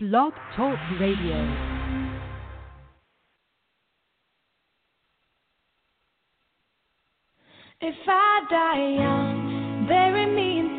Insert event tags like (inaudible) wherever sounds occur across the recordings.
Blog Talk Radio. If I die young, bury me in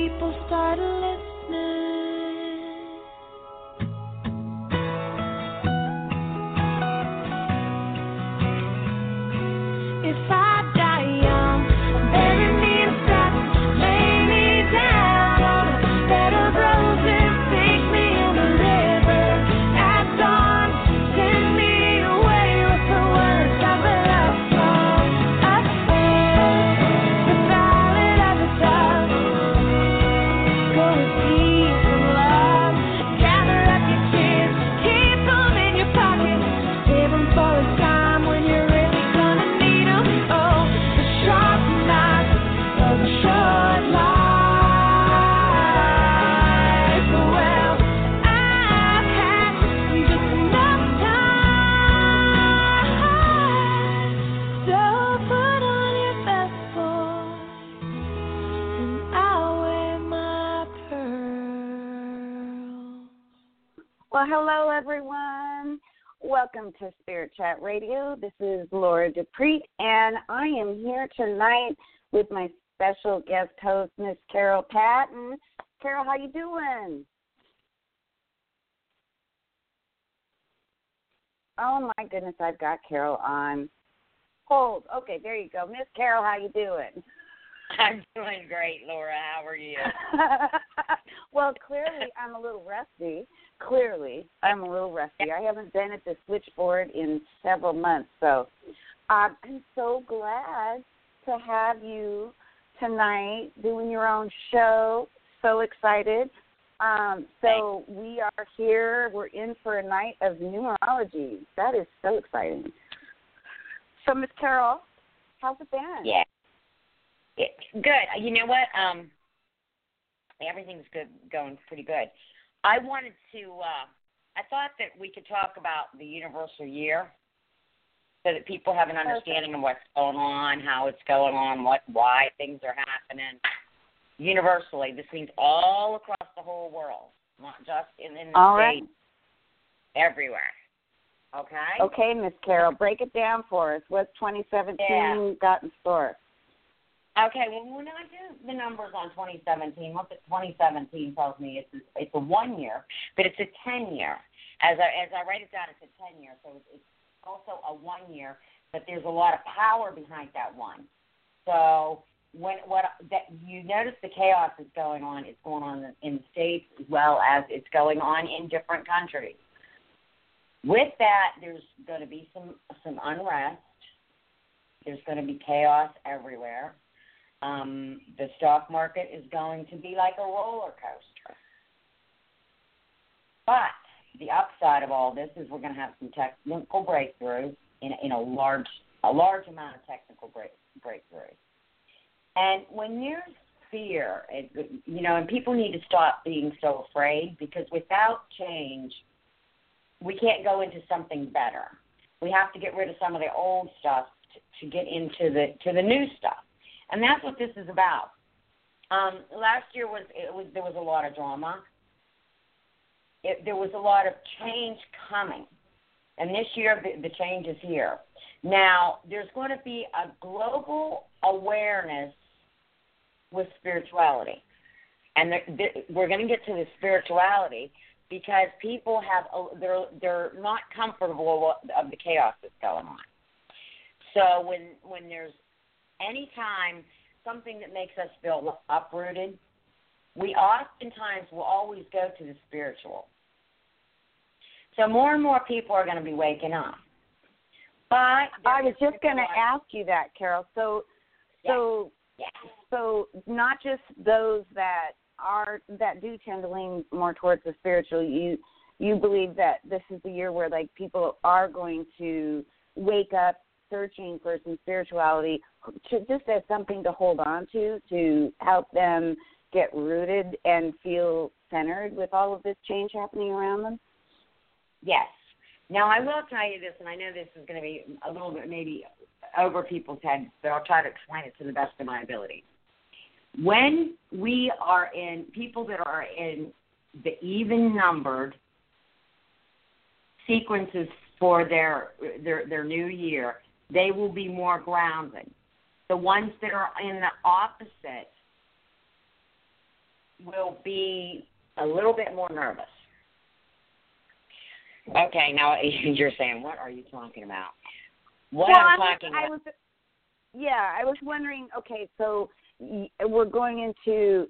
people started Well, hello, everyone. Welcome to Spirit Chat Radio. This is Laura Dupree, and I am here tonight with my special guest host, Miss Carol Patton. Carol, how you doing? Oh my goodness, I've got Carol on hold. Okay, there you go, Miss Carol. How you doing? I'm doing great, Laura. How are you? (laughs) well, clearly I'm a little rusty clearly I'm a little rusty. I haven't been at the switchboard in several months, so um, I'm so glad to have you tonight doing your own show. So excited. Um, so we are here. We're in for a night of numerology. That is so exciting. So Miss Carol, how's it been? Yeah, good. You know what? Um, everything's good, going pretty good. I wanted to. Uh, I thought that we could talk about the universal year, so that people have an understanding okay. of what's going on, how it's going on, what, why things are happening. Universally, this means all across the whole world, not just in, in the all states, right. everywhere. Okay. Okay, Miss Carol, break it down for us. What's 2017 yeah. got in store? Okay, well, when I do the numbers on 2017, what the 2017 tells me it's a, it's a one year, but it's a 10 year. As I as I write it down, it's a 10 year, so it's, it's also a one year, but there's a lot of power behind that one. So when what that you notice the chaos is going on, it's going on in the states as well as it's going on in different countries. With that, there's going to be some some unrest. There's going to be chaos everywhere. Um, the stock market is going to be like a roller coaster. But the upside of all this is we're going to have some technical breakthroughs in, in a large a large amount of technical break, breakthroughs. And when there's fear, it, you know, and people need to stop being so afraid because without change, we can't go into something better. We have to get rid of some of the old stuff to, to get into the to the new stuff, and that's what this is about. Um, last year was it was there was a lot of drama. It, there was a lot of change coming, and this year the, the change is here. Now there's going to be a global awareness with spirituality, and we're going to get to the spirituality because people have they're they're not comfortable of the chaos that's going on. So when when there's any time something that makes us feel uprooted, we oftentimes will always go to the spiritual. So more and more people are going to be waking up. But I was just going to ask you that, Carol. So, so, so not just those that are that do tend to lean more towards the spiritual. You you believe that this is the year where like people are going to wake up searching for some spirituality to, just as something to hold on to to help them get rooted and feel centered with all of this change happening around them. Yes. Now I will tell you this, and I know this is going to be a little bit maybe over people's heads, but I'll try to explain it to the best of my ability. When we are in people that are in the even numbered sequences for their their their new year, they will be more grounded. The ones that are in the opposite will be a little bit more nervous. Okay, now (laughs) you're saying, what are you talking about? What well, I'm I was, talking I about. was, yeah, I was wondering. Okay, so we're going into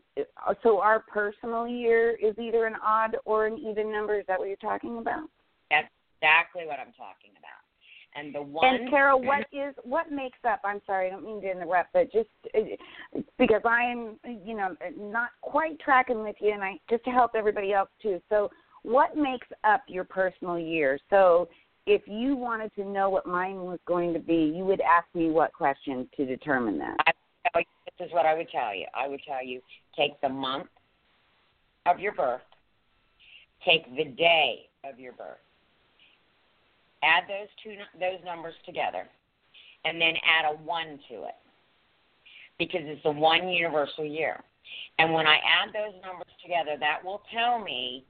so our personal year is either an odd or an even number. Is that what you're talking about? That's exactly what I'm talking about. And the one. And Carol, (laughs) what is what makes up? I'm sorry, I don't mean to interrupt, but just uh, because I am, you know, not quite tracking with you, and I just to help everybody else too. So, what makes up your personal year? So, if you wanted to know what mine was going to be, you would ask me what question to determine that. I this is what I would tell you. I would tell you take the month of your birth, take the day of your birth, add those two those numbers together, and then add a one to it because it's the one universal year. And when I add those numbers together, that will tell me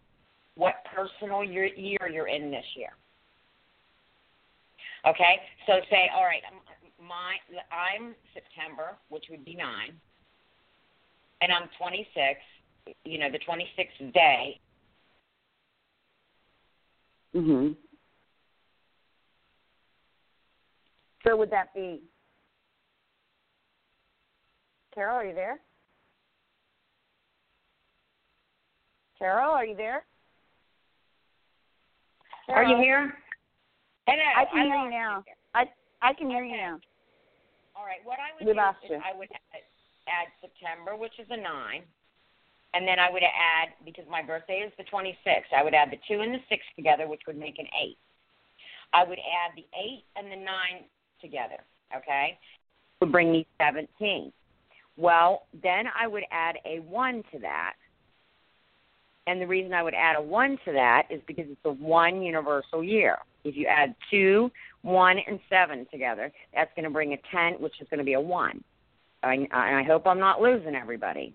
what personal year, year you're in this year. Okay, so say, all right, I'm- my I'm September, which would be nine, and I'm 26. You know, the 26th day. Mhm. So would that be Carol? Are you there? Carol, are you there? Are you here? Hello. I can hear you now. there. I I can hear you now. All right. What I would We do is you. I would add, add September, which is a nine, and then I would add because my birthday is the 26th. I would add the two and the six together, which would make an eight. I would add the eight and the nine together. Okay, would bring me 17. Well, then I would add a one to that. And the reason I would add a one to that is because it's a one universal year. If you add two, one, and seven together, that's going to bring a ten, which is going to be a one. I, I hope I'm not losing everybody.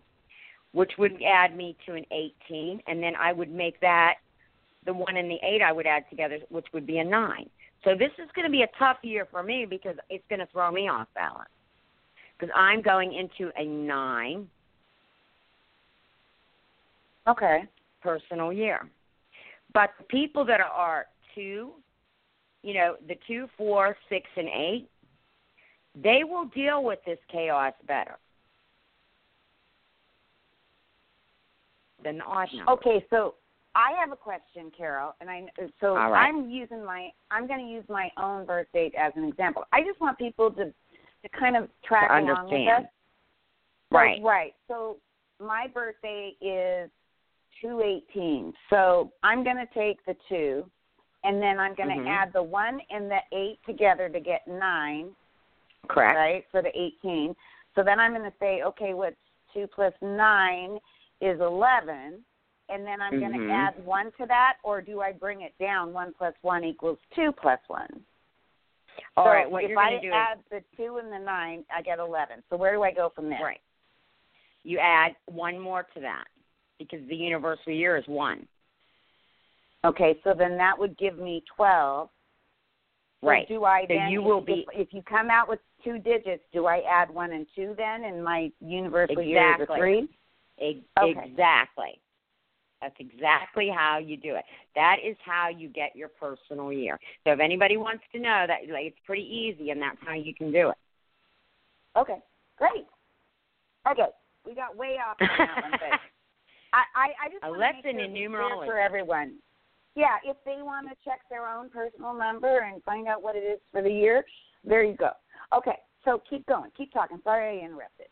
which would add me to an 18, and then I would make that the one and the eight I would add together, which would be a nine. So this is going to be a tough year for me because it's going to throw me off balance. Because I'm going into a nine Okay. personal year. But the people that are two, you know, the two, four, six, and eight, they will deal with this chaos better than the odd number. Okay, so I have a question, Carol, and I so right. I'm using my I'm going to use my own birth date as an example. I just want people to to kind of track To along with us. So- Right. right. So my birthday is two eighteen. So I'm going to take the two, and then I'm going to Mhm. add the one and the eight together to get nine. Correct. right, for the 18. So then I'm going to say, okay, what's 2 plus 9 is 11. And then I'm going Mhm. to add 1 to that, or do I bring it down? 1 plus 1 equals 2 plus 1. All so right. What if you're I do add the 2 and the 9, I get 11. So where do I go from there? right. You add one more to that because the universal year is one. Okay, so then that would give me 12. So Right. do I So then, you if- will if, be- if you come out with two digits, do I add 1 and 2 then, and my universal year is a 3? E- Okay. Exactly. That's exactly how you do it. That is how you get your personal year. So if anybody wants to know that, like, it's pretty easy, and that's how you can do it. Okay, great. Okay, we got way off on that one, but (laughs) I, I, I just A lesson in sure it's clear numerology. for everyone. Yeah, if they want to check their own personal number and find out what it is for the year, there you go. Okay, so keep going, keep talking. Sorry I interrupted.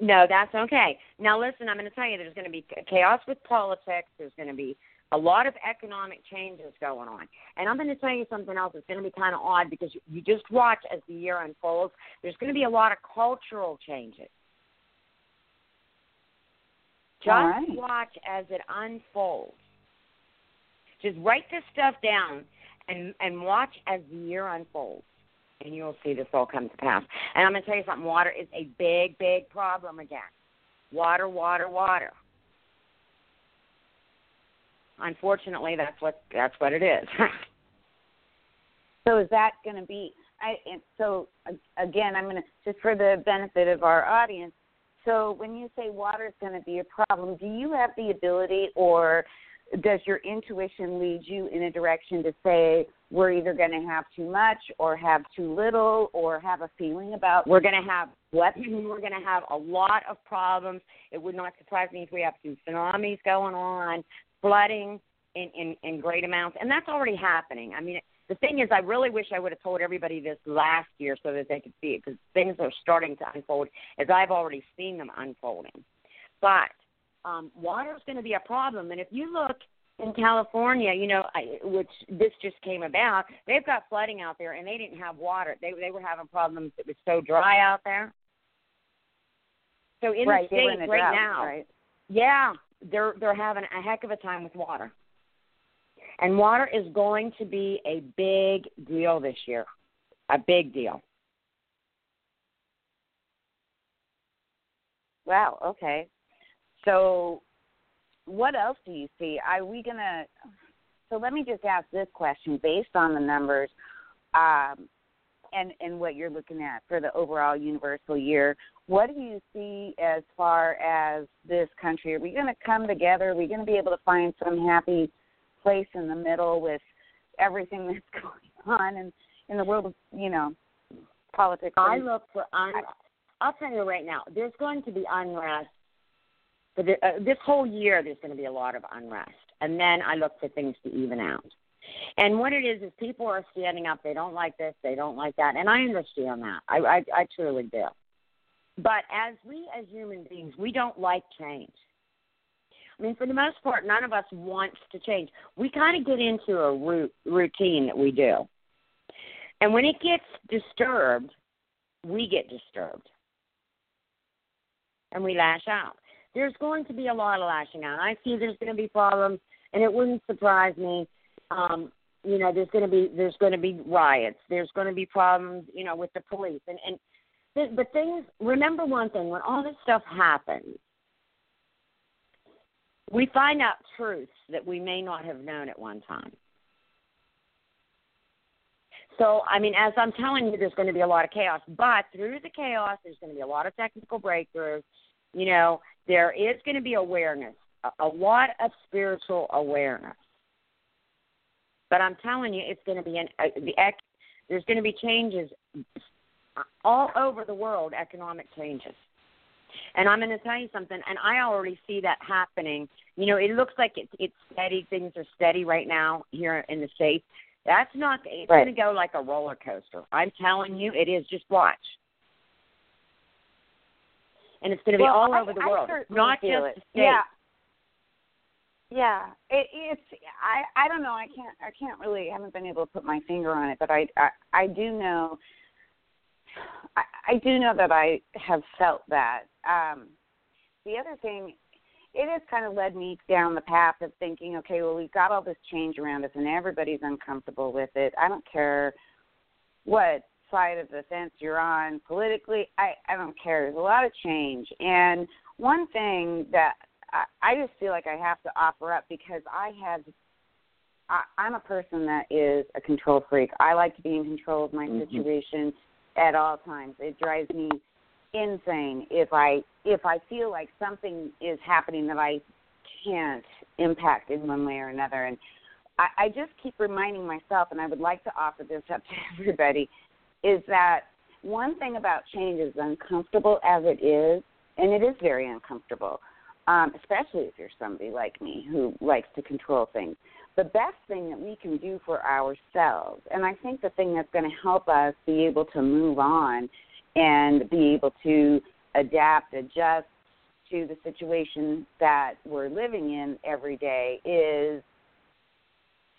No, that's okay. Now, listen, I'm going to tell you there's going to be chaos with politics. There's going to be a lot of economic changes going on. And I'm going to tell you something else that's going to be kind of odd because you, just watch as the year unfolds. There's going to be a lot of cultural changes. Just right. watch as it unfolds. Just write this stuff down and and watch as the year unfolds, and you'll see this all come to pass. And I'm going to tell you something: water is a big, big problem again. Water, water, water. Unfortunately, that's what that's what it is. (laughs) So is that going to be? I and so again, I'm going to just for the benefit of our audience. So when you say water is going to be a problem, do you have the ability, or does your intuition lead you in a direction to say we're either going to have too much, or have too little, or have a feeling about We're going to have what? Mm-hmm. we're going to have a lot of problems. It would not surprise me if we have some tsunamis going on, flooding in, in, in great amounts, and that's already happening. I mean, the thing is, I really wish I would have told everybody this last year so that they could see it because things are starting to unfold as I've already seen them unfolding. But um, water is going to be a problem, and if you look in California, you know, I, which this just came about, they've got flooding out there, and they didn't have water. They they were having problems. It was so dry out there. So in right, the states in a right drought, now, right? yeah, they're they're having a heck of a time with water. And water is going to be a big deal this year. A big deal. Wow. Okay. So, what else do you see? Are we gonna? So let me just ask this question based on the numbers, um, and and what you're looking at for the overall universal year. What do you see as far as this country? Are we going to come together? Are we going to be able to find some happy place in the middle with everything (laughs) that's going on in in the world of you know politics? I look for un- I'll tell you right now, there's going to be unrest. The, uh, this whole year, there's going to be a lot of unrest, and then I look for things to even out. And what it is is people are standing up. They don't like this. They don't like that, and I understand that. I I, I truly do. But as we as human beings, we don't like change. I mean, for the most part, none of us wants to change. We kind of get into a routine that we do. And when it gets disturbed, we get disturbed. And we lash out. There's going to be a lot of lashing out. I see there's going to be problems, and it wouldn't surprise me. Um, you know, there's going to be there's going to be riots. There's going to be problems, you know, with the police. And and the, the things. Remember one thing: when all this stuff happens, we find out truths that we may not have known at one time. So, I mean, as I'm telling you, there's going to be a lot of chaos, but through the chaos, there's going to be a lot of technical breakthroughs. You know, there is going to be awareness, a, a lot of spiritual awareness. But I'm telling you, it's going to be an uh, the ec- there's going to be changes all over the world, economic changes. And I'm going to tell you something, and I already see that happening. You know, it looks like it's it's steady. Things are steady right now here in the states. That's not. It's Right. going to go like a roller coaster. I'm telling you, it is. Just watch. And it's going to be Well, all I- over the I world, not just it. Yeah. Yeah, it, it's I I don't know. I can't I can't really I haven't been able to put my finger on it, but I I, I do know. I, I do know that I have felt that. Um, the other thing, it has kind of led me down the path of thinking, okay, well we've got all this change around us, and everybody's uncomfortable with it. I don't care what side of the fence you're on politically. I I don't care. There's a lot of change, and one thing that I, I just feel like I have to offer up because I have. I, I'm a person that is a control freak. I like to be in control of my Mhm. situation at all times. It drives me insane if I if I feel like something is happening that I can't impact in one way or another. And I, I just keep reminding myself, and I would like to offer this up to (laughs) everybody, is that one thing about change is uncomfortable as it is, and it is very uncomfortable, um, especially if you're somebody like me who likes to control things. The best thing that we can do for ourselves, and I think the thing that's going to help us be able to move on and be able to adapt, adjust to the situation that we're living in every day is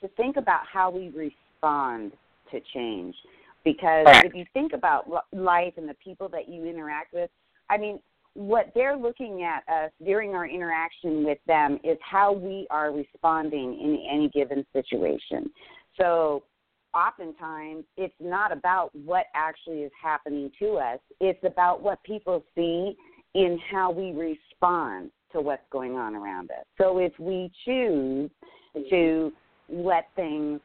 to think about how we respond to change. Because Correct. if you think about life and the people that you interact with, I mean, what they're looking at us during our interaction with them is how we are responding in any given situation. So, oftentimes, it's not about what actually is happening to us, it's about what people see in how we respond to what's going on around us. So, if we choose to let things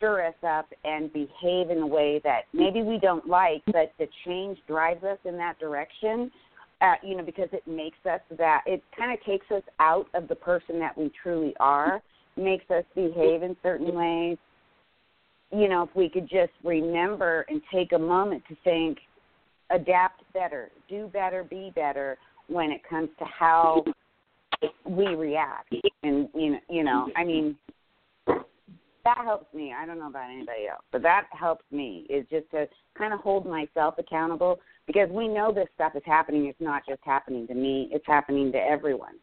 stir us up and behave in a way that maybe we don't like, but the change drives us in that direction, uh, you know, because it makes us that, it kind of takes us out of the person that we truly are, makes us behave in certain ways. You know, if we could just remember and take a moment to think, adapt better, do better, be better when it comes to how we react. And, you know, you know I mean, that helps me. I don't know about anybody else, but that helps me is just to kind of hold myself accountable because we know this stuff is happening. It's not just happening to me; it's happening to everyone.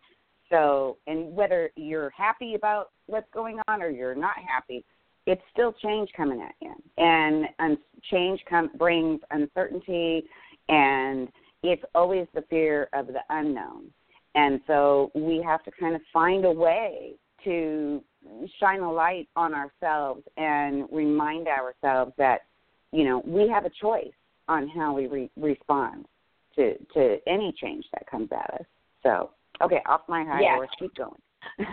So, and whether you're happy about what's going on or you're not happy, it's still change coming at you, and un- change com- brings uncertainty, and it's always the fear of the unknown. And so we have to kind of find a way to shine a light on ourselves and remind ourselves that you know we have a choice on how we re- respond to to any change that comes at us. So, okay, off my high Yeah. horse, keep going. (laughs) (laughs)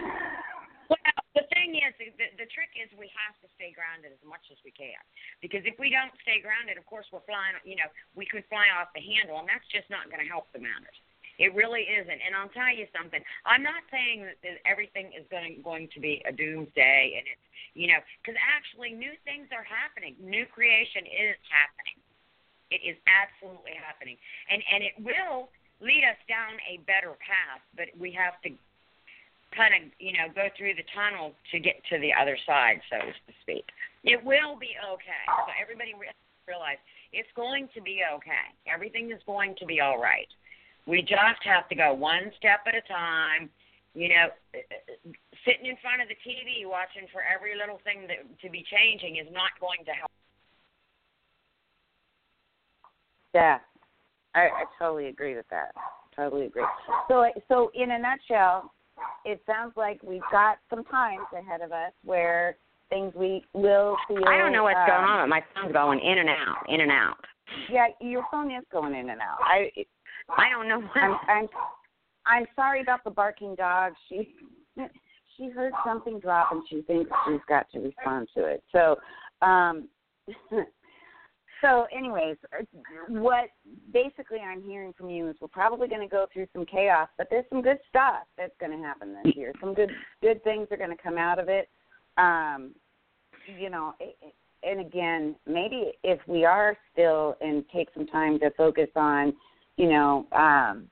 Well, the thing is, the, the trick is we have to stay grounded as much as we can. Because if we don't stay grounded, of course, we're flying, you know, we could fly off the handle, and that's just not going to help the matters. It really isn't. And I'll tell you something. I'm not saying that, everything is going going to be a doomsday, and it's you know, because actually new things are happening. New creation is happening. It is absolutely happening, and and it will lead us down a better path. But we have to kind of you know go through the tunnel to get to the other side, so to speak. It will be okay. So everybody realize it's going to be okay. Everything is going to be all right. We just have to go one step at a time. You know, sitting in front of the TV watching for every little thing that to be changing is not going to help. Yeah, I, I totally agree with that. Totally agree. So, so in a nutshell, it sounds like we've got some times ahead of us where things we will feel. I don't know what's um, going on, but my phone's going in and out, in and out. Yeah, your phone is going in and out. I I don't know. I'm I'm I'm sorry about the barking dog. She (laughs) she heard something drop, and she thinks she's got to respond to it. So, um, (laughs) so, anyways, what basically I'm hearing from you is we're probably going to go through some chaos, but there's some good stuff that's going to happen this year. Some good good things are going to come out of it. Um, you know, and again, maybe if we are still and take some time to focus on, you know, um,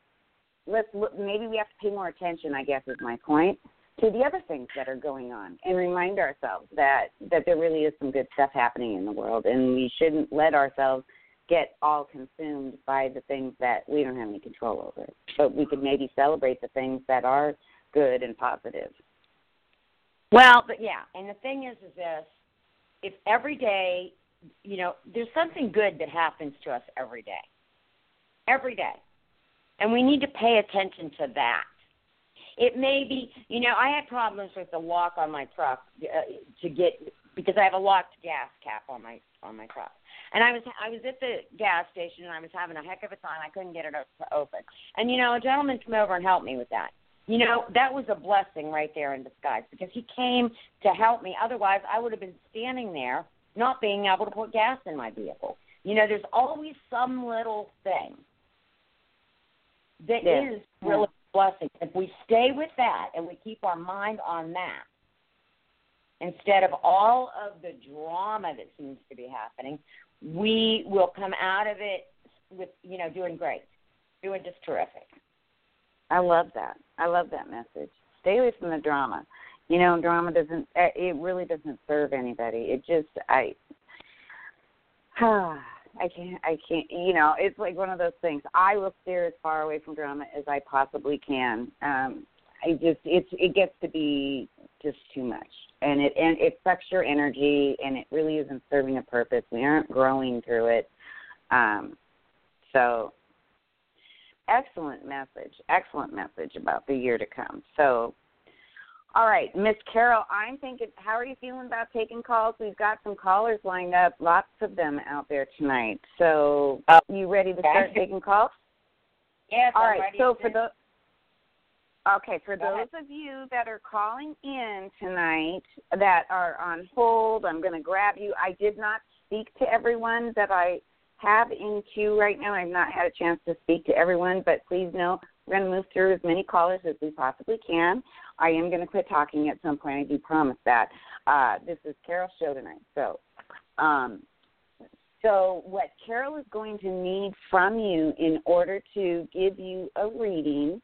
let's look, maybe we have to pay more attention. I guess is my point to the other things that are going on and remind ourselves that that there really is some good stuff happening in the world, and we shouldn't let ourselves get all consumed by the things that we don't have any control over. But we could maybe celebrate the things that are good and positive. Well, but yeah, and the thing is, is this: if every day, you know, there's something good that happens to us every day, every day, and we need to pay attention to that. It may be, you know, I had problems with the lock on my truck uh, to get because I have a locked gas cap on my on my truck. And I was I was at the gas station and I was having a heck of a time. I couldn't get it to open. And you know, a gentleman came over and helped me with that. You know, that was a blessing right there in disguise because he came to help me. Otherwise, I would have been standing there not being able to put gas in my vehicle. You know, there's always some little thing that is really a blessing. If we stay with that and we keep our mind on that, instead of all of the drama that seems to be happening, we will come out of it with, you know, doing great, doing just terrific. I love that. I love that message. Stay away from the drama. You know, drama doesn't. eh, It really doesn't serve anybody. It just I. (sighs) I can't. I can't. You know, it's like one of those things. I will steer as far away from drama as I possibly can. Um, I just it's it gets to be just too much, and it and it sucks your energy, and it really isn't serving a purpose. We aren't growing through it. Um, so excellent message excellent message about the year to come so all right miss carol i'm thinking how are you feeling about taking calls we've got some callers lined up lots of them out there tonight so Oh, you ready to okay. start taking calls Yes, all I'm right ready so for the Okay, for Go those ahead. of you that are calling in tonight that are on hold, I'm going to grab you. I did not speak to everyone that I have in queue right now. I've not had a chance to speak to everyone, but please know we're going to move through as many callers as we possibly can. I am going to quit talking at some point. I do promise that. Uh, this is Carol's show tonight. So, um, so what Carol is going to need from you in order to give you a reading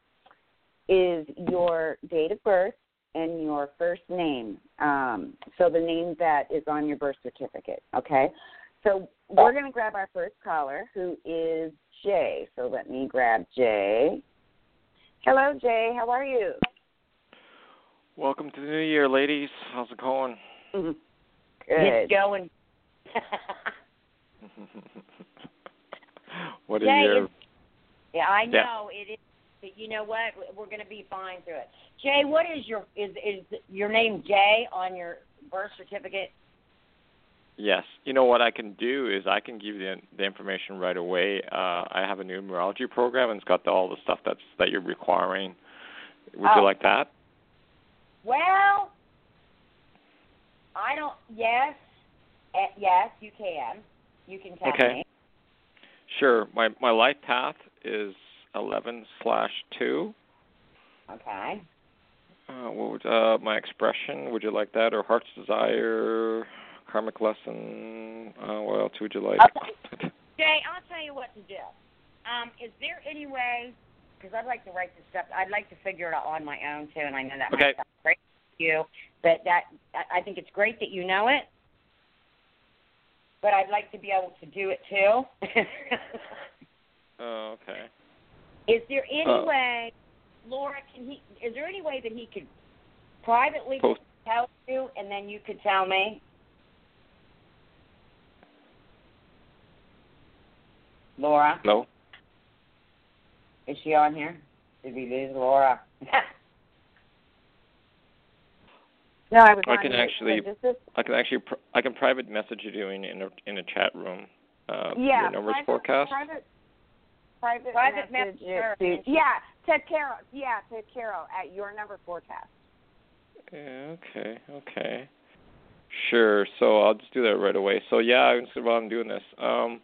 is your date of birth and your first name. Um, so the name that is on your birth certificate. Okay. So we're going to grab our first caller, who is Jay. So let me grab Jay. Hello, Jay. How are you? Welcome to the new year, ladies. How's it going? Good. It's going. (laughs) what a Jay, year. yeah, I Yeah. know it is. But you know what? We're going to be fine through it. Jay, what is your is is your name Jay on your birth certificate? Yes. You know what I can do is I can give you the, the information right away. Uh, I have a numerology program and it's got the, all the stuff that's that you're requiring. Would Oh. you like that? Well, I don't. Yes, eh, yes, you can. You can tell me. Okay. me. Sure. My my life path is eleven slash two. Okay. Uh, what would uh, my expression? Would you like that, or heart's desire, karmic lesson? Uh, what else would you like? Okay. Jay, I'll tell you what to do. Um, is there any way? Because I'd like to write this stuff. I'd like to figure it out on my own too, and I know that Okay. might sound great to you, but that I think it's great that you know it. But I'd like to be able to do it too. (laughs) oh, okay. is there any way, Laura? Can he? Is there any way that he could privately Post- tell you, and then you could tell me? Laura, Hello. Is she on here? Did we lose Laura? (laughs) No, I was I can actually- is, I can actually I can private message you in in a in a chat room. Uh, yeah, your numbers private, forecast. Private, private, Private message message it to, yeah, to Carol. Yeah, to Carol at your number forecast. Yeah, okay, okay. Sure. So I'll just do that right away. So yeah, while I'm doing this, um,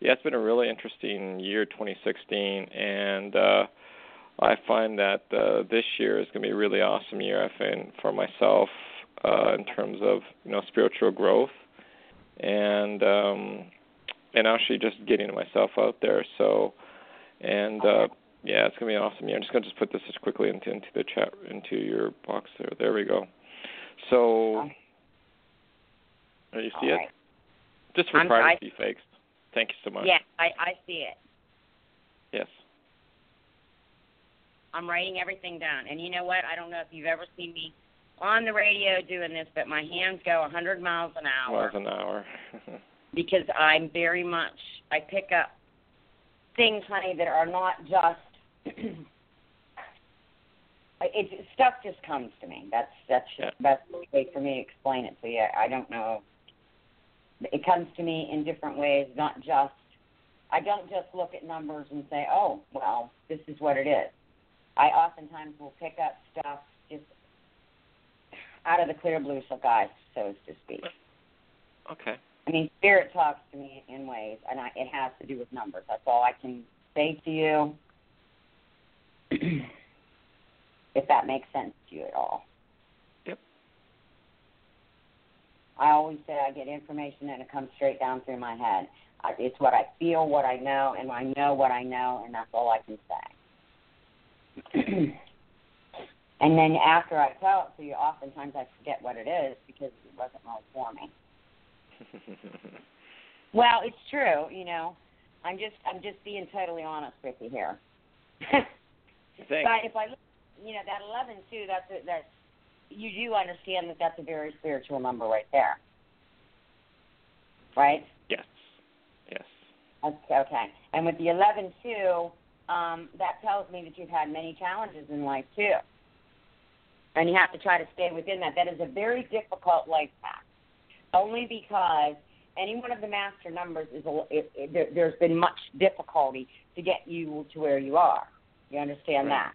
yeah, it's been a really interesting year, 2016, and uh, I find that uh, this year is going to be a really awesome year. I find for myself uh, in terms of you know spiritual growth and um, and actually just getting myself out there. So and uh, yeah, it's gonna be an awesome year. I'm just gonna just put this as quickly into into the chat into your box there. There we go. So, you see All it? Just for I'm- privacy sakes. Thank you so much. Yeah, I I see it. Yes. I'm writing everything down. And you know what? I don't know if you've ever seen me on the radio doing this, but my hands go 100 miles an hour Miles an hour. (laughs) because I'm very much I pick up things, honey, that are not just. (clears throat) it stuff just comes to me. That's that's Yeah. just the best way for me to explain it to you. I don't know. It comes to me in different ways, not just. I don't just look at numbers and say, "Oh, well, this is what it is." I oftentimes will pick up stuff just out of the clear blue sky, so to speak. okay. I mean, spirit talks to me in ways, and I, it has to do with numbers. That's all I can say to you. (clears throat) if that makes sense to you at all. Yep. I always say I get information and it comes straight down through my head. I, it's what I feel, what I know, and I know what I know, and that's all I can say. (clears throat) and then after I tell it to you, oftentimes I forget what it is because it wasn't really for me. (laughs) Well, it's true, you know. I'm just I'm just being totally honest with you here. (laughs) But if I look, you know, that 11 too, that's a, that's you do understand that that's a very spiritual number right there, right? Yes. Yes. Okay, okay. And with the 11 too, um, that tells me that you've had many challenges in life too, and you have to try to stay within that. That is a very difficult life path, only because any one of the master numbers is a, it, it, there, there's been much difficulty to get you to where you are. You understand Right.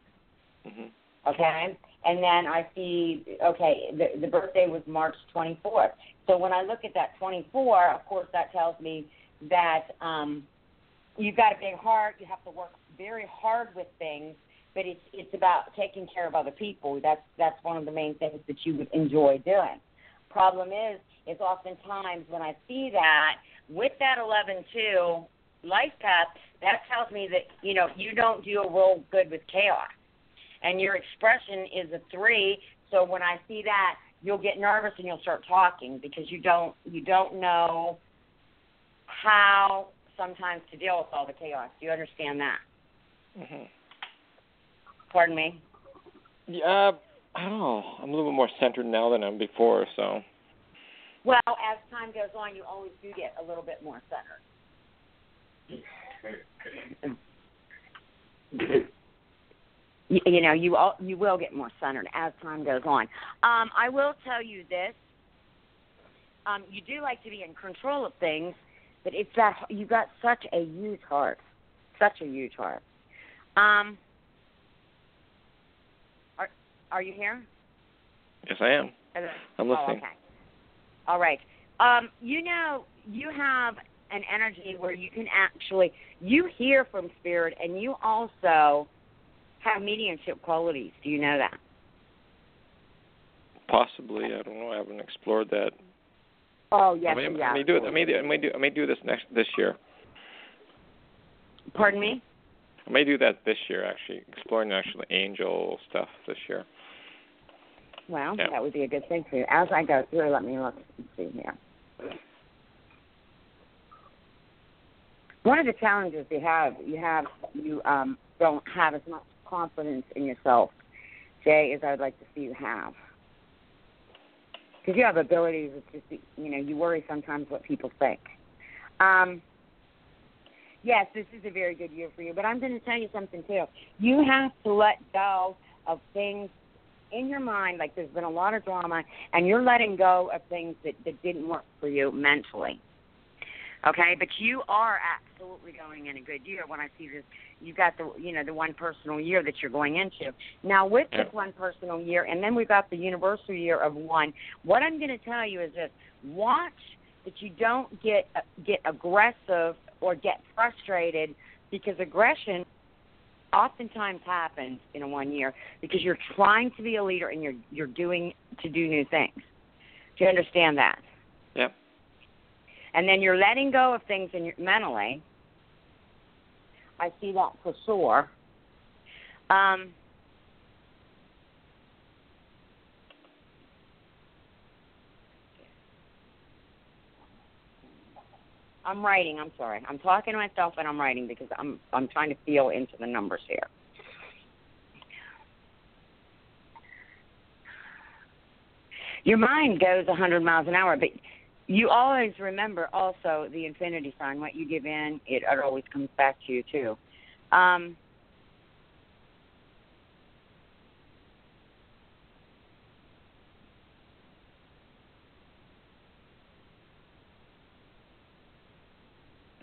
that? hmm okay? And then I see, okay, the, the birthday was March 24th. So when I look at that 24, of course, that tells me that um, you've got a big heart. You have to work very hard with things, but it's it's about taking care of other people. That's that's one of the main things that you would enjoy doing. Problem is, is oftentimes when I see that with that 11 too life path, that tells me that you know you don't do a real good with chaos and your expression is a three. So when I see that, you'll get nervous and you'll start talking because you don't you don't know how sometimes to deal with all the chaos. Do you understand that? hmm Pardon me. Yeah. I don't know. I'm a little bit more centered now than I'm before. So. Well, as time goes on, you always do get a little bit more centered. (laughs) you, you know, you all, you will get more centered as time goes on. Um, I will tell you this: um, you do like to be in control of things, but it's that you got such a huge heart, such a huge heart. Um, are are you here? Yes, I am. I'm listening. Oh, okay. All right. Um, you know, you have an energy where you can actually you hear from spirit, and you also have mediumship qualities. Do you know that? Possibly. I don't know. I haven't explored that. Oh yes, I may, yeah. I may do it. I may do. I may do. I may do this next this year. Pardon me. I may do that this year. Actually, exploring actually angel stuff this year. Well, Yeah. that would be a good thing for you. As I go through, let me look and see here. One of the challenges you have, you have, you um, don't have as much confidence in yourself, Jay, as I'd like to see you have. Because you have abilities, it's just you know you worry sometimes what people think. Um, yes, this is a very good year for you, but I'm going to tell you something too. You have to let go of things in your mind, like there's been a lot of drama, and you're letting go of things that, that didn't work for you mentally. Okay, but you are absolutely going in a good year when I see this you've got the you know the one personal year that you're going into. Now with Yeah. this one personal year, and then we've got the universal year of one. What I'm going to tell you is this: watch that you don't get uh, get aggressive or get frustrated because aggression oftentimes happens in a one year because you're trying to be a leader and you're you're doing to do new things. Do you understand that? Yep. And then you're letting go of things in your, mentally. I see that for sure. Um, I'm writing. I'm sorry. I'm talking to myself and I'm writing because I'm I'm trying to feel into the numbers here. Your mind goes 100 miles an hour, but you always remember also the infinity sign. What you give in, it, it always comes back to you too. Um,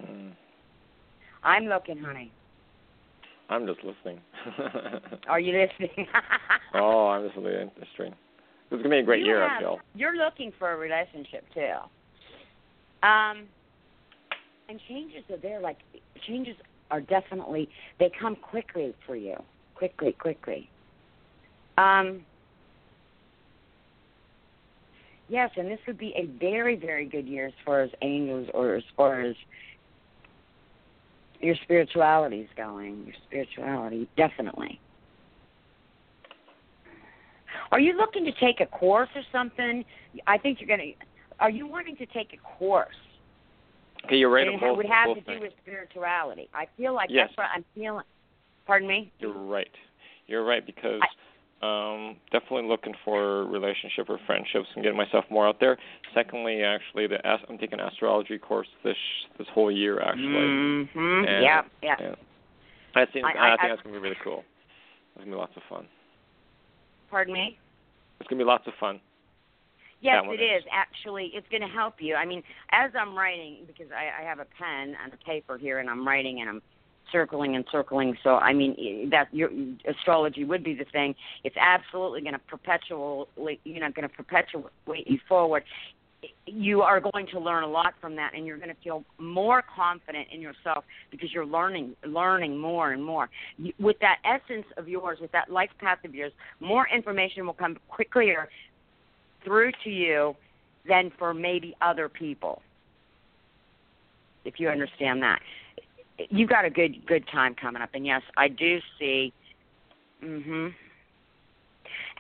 Mm. I'm looking, honey. I'm just listening. (laughs) Are you listening? (laughs) oh, I'm just interesting. This is gonna be a great You year, I have- feel. You're looking for a relationship too. Um, and changes are there. Like changes are definitely they come quickly for you, quickly, quickly. Um, yes, and this would be a very, very good year as far as angels or as far as your spirituality is going. Your spirituality, definitely. Are you looking to take a course or something? I think you're going to. Are you wanting to take a course? Okay, you're right and it both, would have both to do things. with spirituality. I feel like Yes. that's what I'm feeling. Pardon me. You're right. You're right because um definitely looking for relationship or friendships and getting myself more out there. Secondly, actually, the ast- I'm taking an astrology course this this whole year actually. Mm-hmm. And- yeah. Yeah. Yeah. I think I- I, I- think I- that's gonna be really cool. It's gonna be lots of fun. Pardon me. It's gonna be lots of fun. Yes, it is. Actually, it's going to help you. I mean, as I'm writing, because I, I have a pen and a paper here, and I'm writing and I'm circling and circling. So, I mean, that your astrology would be the thing. It's absolutely going to perpetually, you know, going to perpetuate you forward. You are going to learn a lot from that, and you're going to feel more confident in yourself because you're learning, learning more and more. With that essence of yours, with that life path of yours, more information will come quicker through to you than for maybe other people. If you understand that, you've got a good good time coming up. And yes, I do see. Mhm.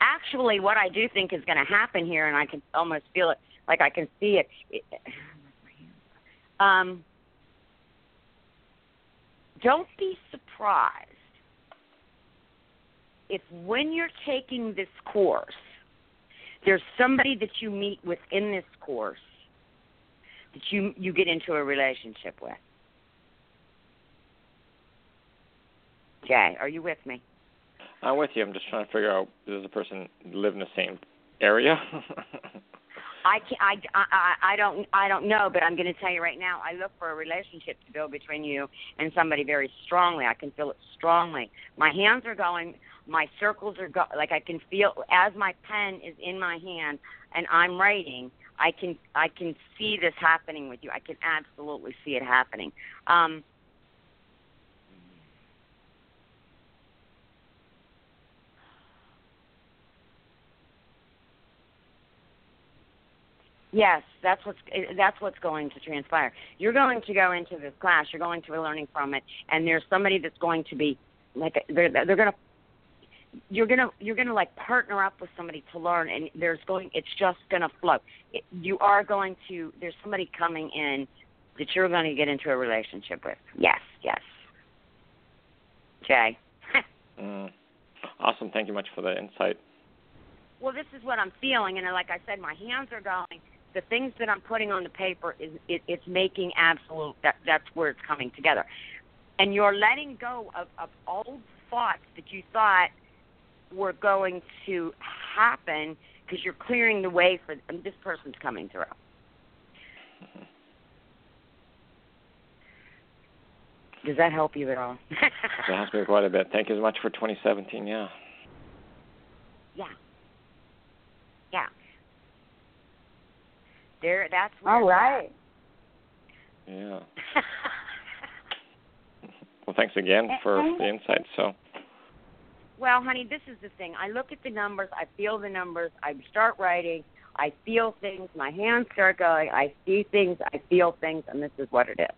Actually, what I do think is going to happen here, and I can almost feel it, like I can see it. um, don't be surprised if when you're taking this course there's somebody that you meet within this course that you you get into a relationship with. Jay, are you with me? I'm with you. I'm just trying to figure out does the person live in the same area? (laughs) I can I, I I don't I don't know, but I'm going to tell you right now. I look for a relationship to build between you and somebody very strongly. I can feel it strongly. My hands are going. My circles are go like I can feel as my pen is in my hand and I'm writing. I can I can see this happening with you. I can absolutely see it happening. Um, Yes, that's what's that's what's going to transpire. You're going to go into this class. You're going to be learning from it, and there's somebody that's going to be like they're they're going to you're gonna you're gonna like partner up with somebody to learn, and there's going it's just gonna flow. It, you are going to there's somebody coming in that you're going to get into a relationship with. Yes, yes. Jay. (laughs) mm. Awesome. Thank you much for the insight. well, this is what I'm feeling, and like I said, my hands are going. The things that I'm putting on the paper is it, it's making absolute. That that's where it's coming together, and you're letting go of, of old thoughts that you thought were going to happen because you're clearing the way for and this person's coming through. Does that help you at all? (laughs) That helps me quite a bit. Thank you so much for 2017. Yeah. Yeah. Yeah. There. That's where All right. Yeah. (laughs) Well, thanks again for the insight. So. Well, honey, this is the thing. I look at the numbers, I feel the numbers, I start writing, I feel things, my hands start going, I see things, I feel things, and this is what it is.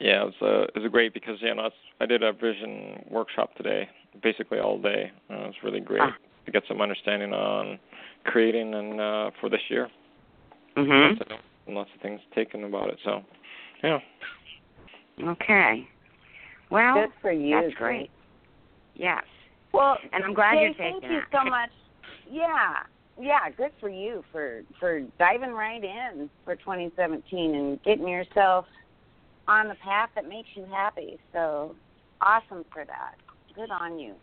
Yeah, it's was uh, it great because you know it's, I did a vision workshop today, basically all day. Uh, it was really great Ah. to get some understanding on creating and uh, for this year. Mhm. Lots of, lots of things taken about it. So, yeah. Okay. Well, Good for you. that's great. Yes. Well, And I'm glad Jay, you're taking thank you it. so much. Yeah, yeah, good for you for for diving right in for 2017 and getting yourself on the path that makes you happy. So awesome for that. Good on you.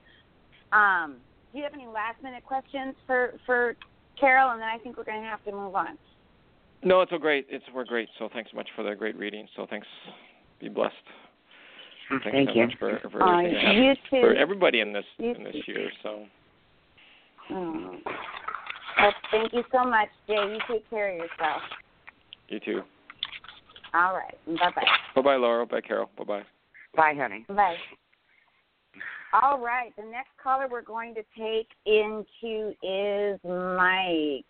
Um, do you have any last minute questions for for Carol? And then I think we're going to have to move on. No, it's a great. It's we're great. So thanks so much for the great reading. So thanks. Be blessed. Thanks Thank so you. much for, for Uh, everything that you too. for everybody in this You in this year. So Mm. Well, thank you so much, Jay. You take care of yourself. you too. All right. Bye bye. Bye bye, Laura. Bye, Carol. Bye bye. Bye, honey. Bye. All right. The next caller we're going to take into is Mike.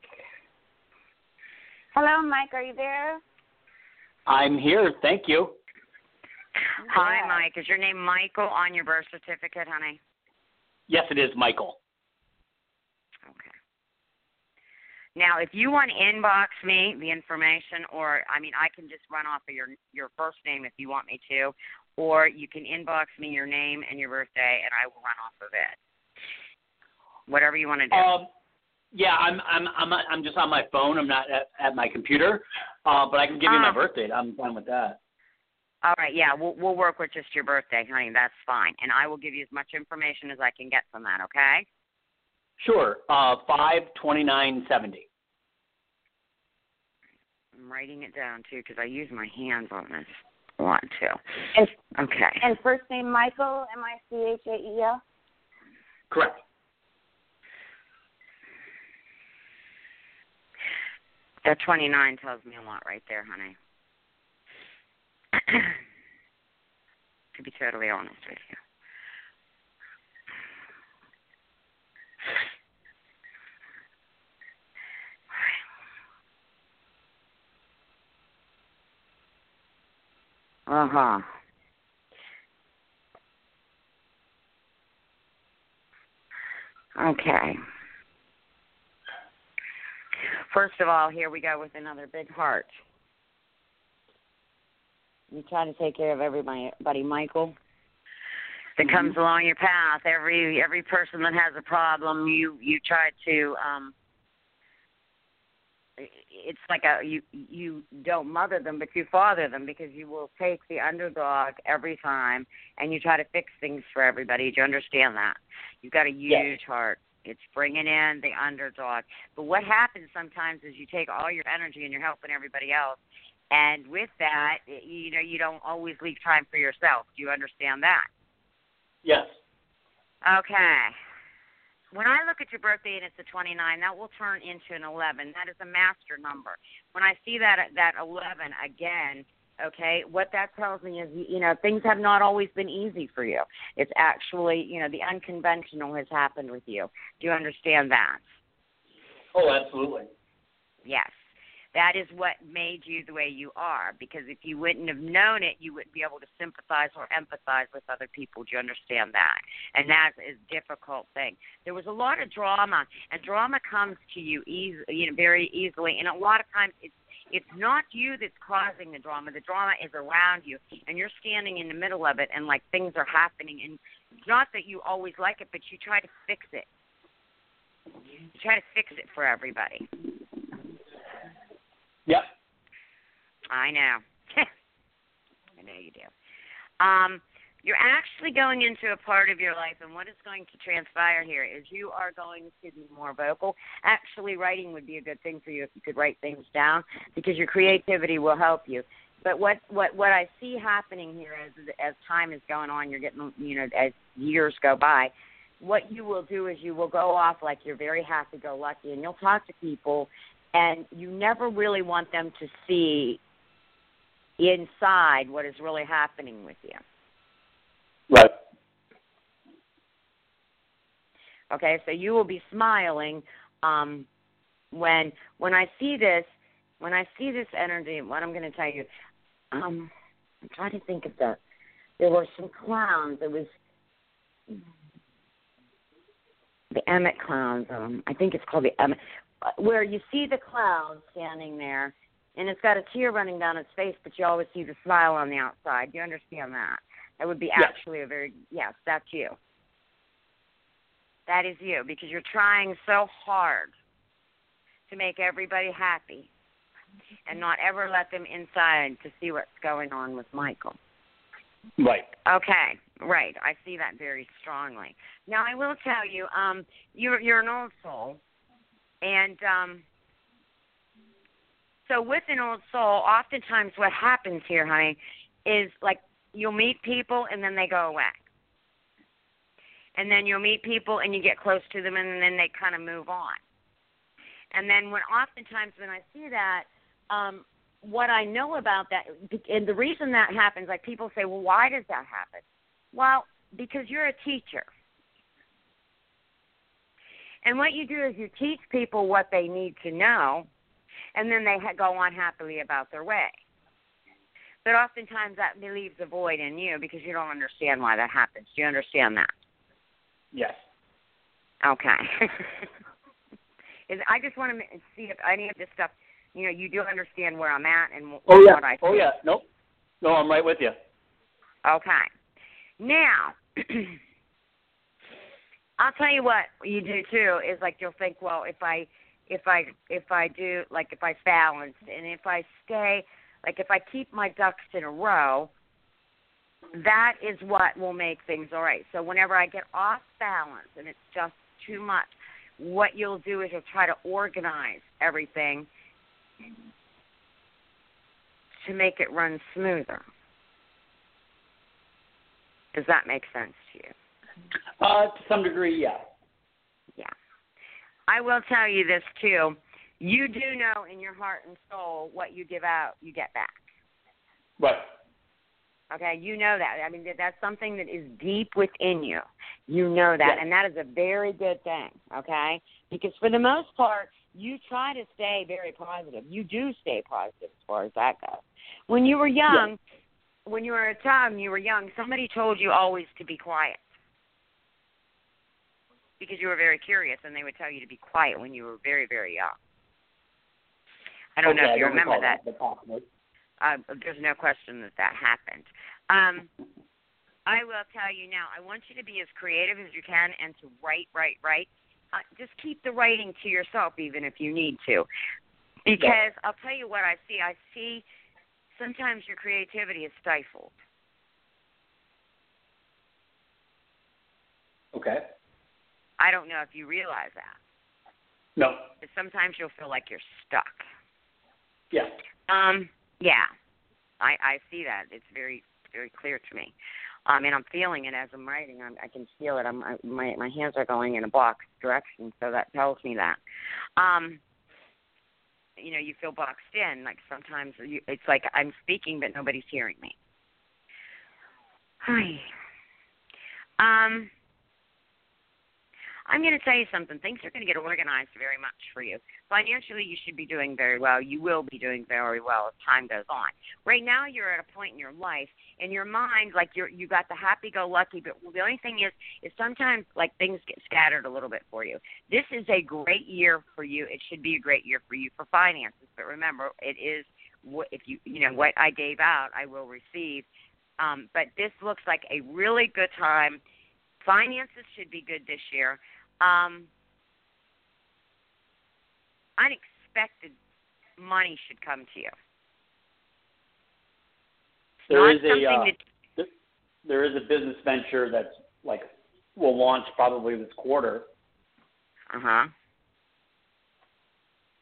Hello, Mike. Are you there? I'm here. Thank you. Hi, Mike. Is your name Michael on your birth certificate, honey? Yes, it is Michael. Okay. Now, if you want to inbox me the information, or I mean, I can just run off of your your first name if you want me to, or you can inbox me your name and your birthday, and I will run off of it. Whatever you want to do. Um, yeah, I'm I'm I'm I'm just on my phone. I'm not at, at my computer, uh, but I can give you my Ah. birth date. I'm fine with that. All right, yeah, we'll we'll work with just your birthday, honey. That's fine, and I will give you as much information as I can get from that. Okay? Sure. Uh, five twenty nine seventy. I'm writing it down too because I use my hands on this a lot too. And Okay. and first name Michael, M I C H A E L. Correct. That 29 tells me a lot right there, honey. (clears throat) to be totally honest with you. Uh huh. Okay. First of all, here we go with another big heart. You try to take care of everybody, buddy Michael, that comes along your path. Every every person that has a problem, you you try to. um it's like a you you don't mother them but you father them because you will take the underdog every time and you try to fix things for everybody do you understand that you've got a huge Yes. heart it's bringing in the underdog but what happens sometimes is you take all your energy and you're helping everybody else and with that you know you don't always leave time for yourself do you understand that Yes. Okay. When I look at your birthday and it's a 29, that will turn into an 11. That is a master number. When I see that that 11 again, okay, what that tells me is you know things have not always been easy for you. It's actually you know the unconventional has happened with you. Do you understand that? Oh, absolutely. Yes. That is what made you the way you are. Because if you wouldn't have known it, you wouldn't be able to sympathize or empathize with other people. Do you understand that? And that is a difficult thing. There was a lot of drama, and drama comes to you easy, you know, very easily. And a lot of times, it's it's not you that's causing the drama. The drama is around you, and you're standing in the middle of it, and like things are happening. And it's not that you always like it, but you try to fix it. You try to fix it for everybody. Yep. I know. (laughs) I know you do. Um, you're actually going into a part of your life, and what is going to transpire here is you are going to be more vocal. Actually, writing would be a good thing for you if you could write things down because your creativity will help you. But what what what I see happening here as as time is going on, you're getting you know as years go by, what you will do is you will go off like you're very happy go lucky, and you'll talk to people, and you never really want them to see inside what is really happening with you. Right. Okay, so you will be smiling um, when when I see this when I see this energy. What I'm going to tell you, um, I'm trying to think of the. There were some clowns. It was the Emmett clowns. Um, I think it's called the Emmett, where you see the clown standing there, and it's got a tear running down its face, but you always see the smile on the outside. Do you understand that? That would be Yes. actually a very yes. That's you. That is you because you're trying so hard to make everybody happy and not ever let them inside to see what's going on with Michael. Right. Okay, right. I see that very strongly. Now I will tell you, um, you're you're an old soul, and um, so with an old soul, oftentimes what happens here, honey, is like you'll meet people and then they go away, and then you'll meet people and you get close to them and then they kind of move on, and then when oftentimes when I see that, um, what I know about that, and the reason that happens, like people say, well, why does that happen? Well, because you're a teacher. And what you do is you teach people what they need to know, and then they ha- go on happily about their way. But oftentimes that leaves a void in you because you don't understand why that happens. Do you understand that? Yes. Okay. (laughs) Is I just want to see if any of this stuff, you know, you do understand where I'm at and Oh yeah. what I oh, think. Oh yeah. Nope. No, I'm right with you. Okay. Now, (clears throat) I'll tell you what you do too is like you'll think, well, if I if I if I do like if I balance and if I stay like if I keep my ducks in a row, that is what will make things all right. So whenever I get off balance and it's just too much, what you'll do is you'll try to organize everything to make it run smoother. Does that make sense to you? Uh, to some degree, yeah. Yeah. I will tell you this too. You do know in your heart and soul what you give out, you get back. Right. Okay, you know that. I mean, that's something that is deep within you. You know that, and that is a very good thing. Okay, because for the most part, you try to stay very positive. You do stay positive as far as that goes. When you were young, when you were a child and you were young, somebody told you always to be quiet because you were very curious, and they would tell you to be quiet when you were very, very young. I don't know if you remember that. uh, there's no question that that happened. Um, I will tell you now. I want you to be as creative as you can and to write, write, write. Uh, just keep the writing to yourself, even if you need to, because I'll tell you what I see. I see sometimes your creativity is stifled. Okay. I don't know if you realize that. No. Sometimes you'll feel like you're stuck. Yeah. Um, yeah, I I see that. It's very very clear to me. Um, and I'm feeling it as I'm writing. I'm, I can feel it. I'm I, my my hands are going in a box direction, so that tells me that. Um, you know, you feel boxed in. Like sometimes you, it's like I'm speaking, but nobody's hearing me. Hi. (sighs) Um, I'm going to tell you something. Things are going to get organized very much for you. Financially, you should be doing very well. You will be doing very well as time goes on. Right now, you're at a point in your life, in your mind, like you're you got the happy-go-lucky. But the only thing is, is sometimes like things get scattered a little bit for you. This is a great year for you. It should be a great year for you for finances. But remember, it is what if you you know what I gave out, I will receive. Um, but this looks like a really good time. Finances should be good this year. Um, unexpected money should come to you. There Not is a uh, that there is a business venture that's like will launch probably this quarter uh huh.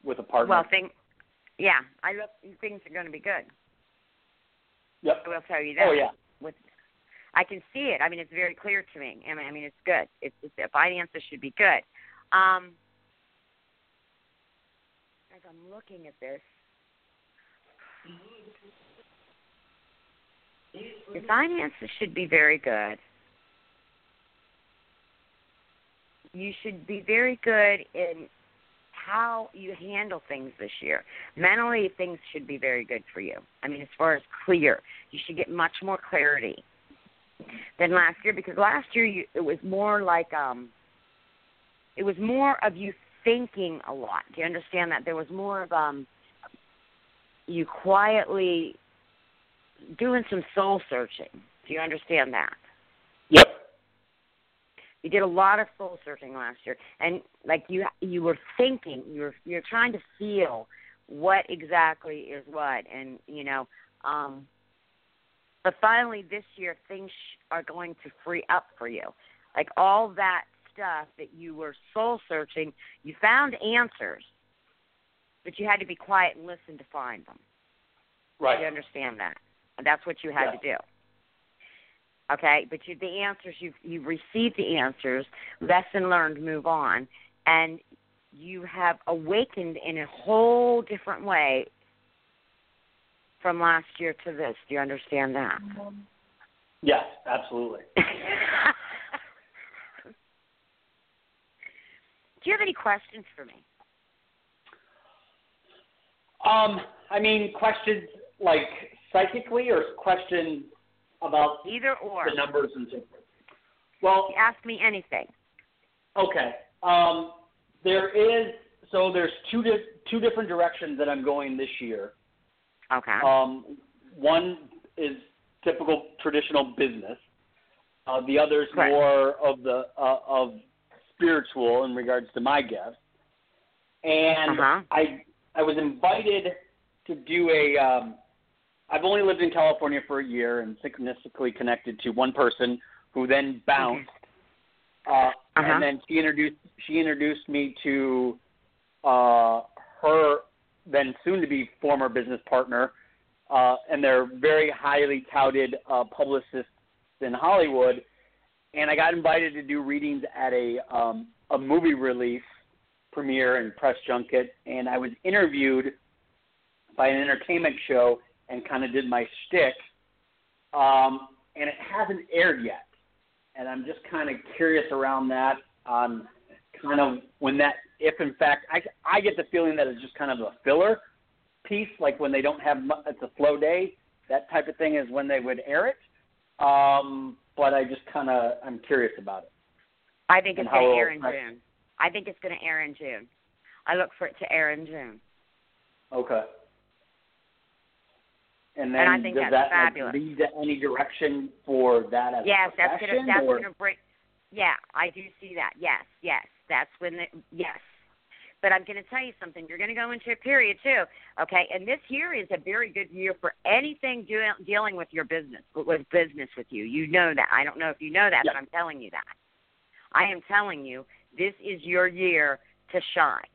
with a partner. Well, thing, yeah, I look. Things are going to be good. Yep. I will tell you that. Oh yeah. With, I can see it. I mean, it's very clear to me. I mean, I mean, it's good. It's, it's the finances should be good. Um, as I'm looking at this, the finances should be very good. You should be very good in how you handle things this year. Mentally, things should be very good for you. I mean, as far as clear, you should get much more clarity than last year because last year you, it was more like um, it was more of you thinking a lot. Do you understand that? There was more of um, you quietly doing some soul searching. Do you understand that? Yep. You did a lot of soul searching last year, and like you, you were thinking, you were you're trying to feel what exactly is what, and you know, um, but finally this year things are going to free up for you. Like all that stuff that you were soul searching, you found answers, but you had to be quiet and listen to find them. Right. You understand that? And that's what you had Yeah. to do. Okay, but you, the answers you've you've received the answers. Lesson learned. Move on, and you have awakened in a whole different way from last year to this. Do you understand that? Yes, absolutely. (laughs) Do you have any questions for me? Um, I mean, questions like psychically, or questions about Either or. the numbers and so forth. Well, Ask me anything. Okay. Um, there is so there's two di- two different directions that I'm going this year. Okay. Um, one is typical traditional business. Uh, the other is Correct. more of the uh, of spiritual in regards to my guest. And Uh-huh. I I was invited to do a. Um, I've only lived in California for a year and synchronistically connected to one person who then bounced. Uh, Uh-huh. And then she introduced she introduced me to uh, her then soon to be former business partner, uh, and they're very highly touted uh, publicists in Hollywood. And I got invited to do readings at a um, a movie release premiere and press junket, and I was interviewed by an entertainment show and kind of did my shtick. Um, and it hasn't aired yet, and I'm just kind of curious around that on kind of when that, if in fact, I I get the feeling that it's just kind of a filler piece, like when they don't have mu- it's a slow day, that type of thing is when they would air it. Um, but I just kind of I'm curious about it. I think and it's going to air in I- June. I think it's going to air in June. I look for it to air in June. Okay. And then And I think does that's that like, lead to any direction for that as Yes, a that's profession? gonna that's gonna bring. Yeah, I do see that. Yes, yes, that's when the yes. But I'm going to tell you something. You're going to go into a period too, okay? And this year is a very good year for anything do, dealing with your business, with business with you. You know that. I don't know if you know that, but I'm telling you that. I am telling you, this is your year to shine.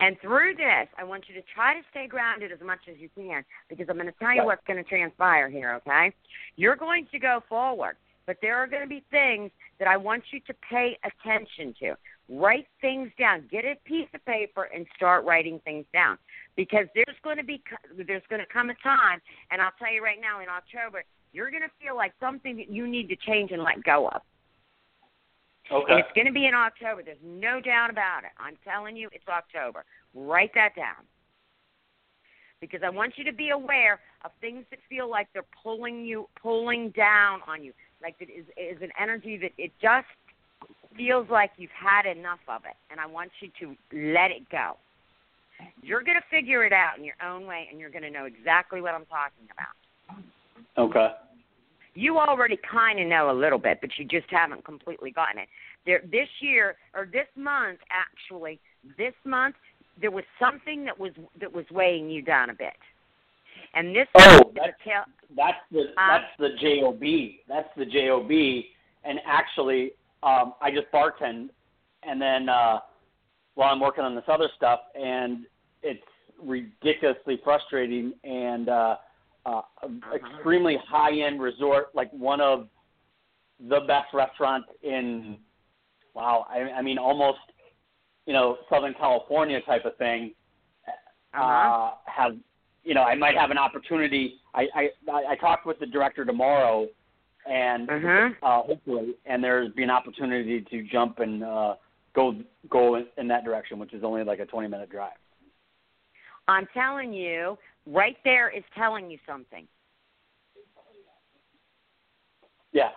And through this, I want you to try to stay grounded as much as you can because I'm going to tell you what's going to transpire here, okay? You're going to go forward, but there are going to be things that I want you to pay attention to. Write things down. Get a piece of paper and start writing things down because there's going to be there's going to come a time, and I'll tell you right now in October, you're going to feel like something that you need to change and let go of. And Okay. it's going to be in October. There's no doubt about it. I'm telling you, it's October. Write that down. Because I want you to be aware of things that feel like they're pulling you, pulling down on you. Like it is, is an energy that it just feels like you've had enough of it. And I want you to let it go. You're going to figure it out in your own way, and you're going to know exactly what I'm talking about. Okay. You already kind of know a little bit, but you just haven't completely gotten it. There, this year or this month, actually, this month there was something that was that was weighing you down a bit, and this Oh, month, that's- the That's the Uh, that's the job. That's the job. And actually, um, I just bartend, and then uh, while I'm working on this other stuff, and it's ridiculously frustrating. And uh, uh, extremely high-end resort, like one of the best restaurants in wow, I, I mean almost you know Southern California type of thing. Uh-huh. Uh, have you know I might have an opportunity. I I I talked with the director tomorrow, and Mhm. uh, hopefully, and there's be an opportunity to jump and uh, go go in, in that direction, which is only like a 20 minute drive. I'm telling you, right there is telling you something. Yeah.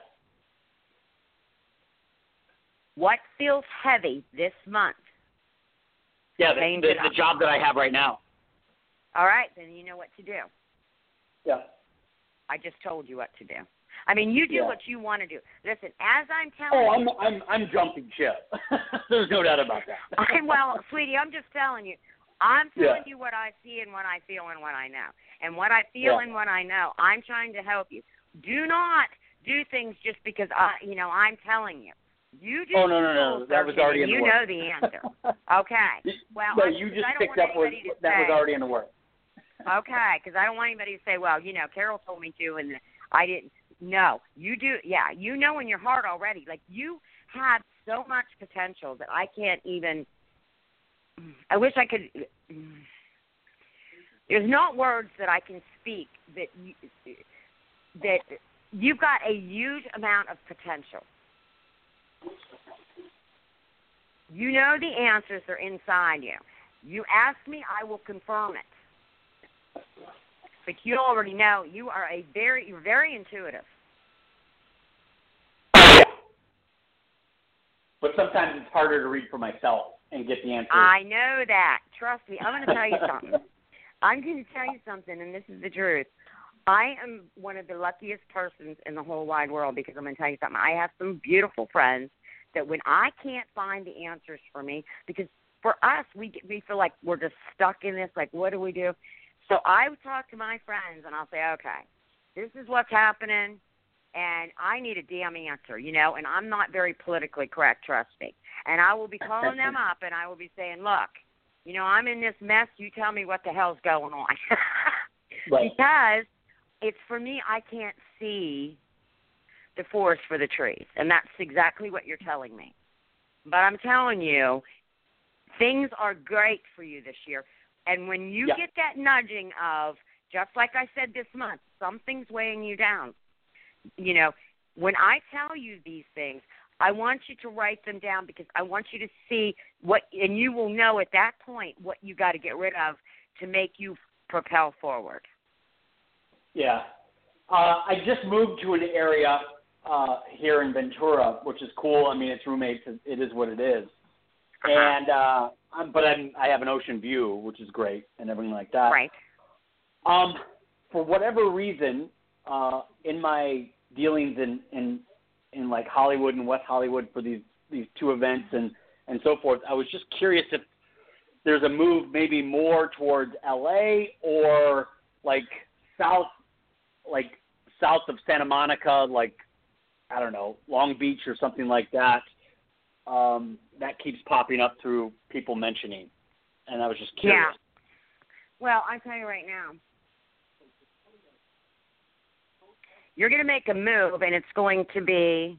What feels heavy this month? Yeah, the, the, the job that I have right now. All right, then you know what to do. Yeah. I just told you what to do. I mean, you do Yeah. what you want to do. Listen, as I'm telling Oh, you, I'm I'm I'm jumping ship. (laughs) There's no doubt about that. (laughs) I, well, sweetie, I'm just telling you. I'm telling Yeah. you what I see and what I feel and what I know. And what I feel Yeah. and what I know, I'm trying to help you. Do not do things just because I, you know, I'm telling you. You do Oh no no no, that was already in you the know the answer. (laughs) Okay. Well, no, you just picked up what that was already in the works. Okay, because I don't want anybody to say, "Well, you know, Carol told me to," and I didn't. No, you do. Yeah, you know in your heart already. Like you have so much potential that I can't even. I wish I could. There's not words that I can speak that you, that you've got a huge amount of potential. You know the answers are inside you. You ask me, I will confirm it. But you already know you are a very you're very intuitive. But sometimes it's harder to read for myself and get the answer. I know that. Trust me. I'm going to tell you something. (laughs) I'm going to tell you something, and this is the truth. I am one of the luckiest persons in the whole wide world because I'm going to tell you something. I have some beautiful friends that when I can't find the answers for me, because for us, we we feel like we're just stuck in this. Like, what do we do? So I would talk to my friends, and I'll say, okay, this is what's happening, and I need a damn answer, you know. And I'm not very politically correct, trust me. And I will be calling them up, and I will be saying, look, you know, I'm in this mess. You tell me what the hell's going on. (laughs) Right. because it's for me I can't see the forest for the trees. And that's exactly what you're telling me. But I'm telling you, things are great for you this year. And when you Yeah. get that nudging of just like I said this month, something's weighing you down. You know, when I tell you these things, I want you to write them down because I want you to see what, and you will know at that point what you got to get rid of to make you propel forward. Yeah. Uh, I just moved to an area uh, here in Ventura, which is cool. I mean, it's roommates. It it is what it is. And uh, I'm, but I'm, I have an ocean view, which is great, and everything like that. Right. Um, for whatever reason, uh, in my dealings in, in in like Hollywood and West Hollywood for these these two events and and so forth, I was just curious if there's a move maybe more towards LA or like south, like south of Santa Monica, like I don't know Long Beach or something like that. Um, that keeps popping up through people mentioning, and I was just curious. Yeah. Well, I tell you right now, you're going to make a move, and it's going to be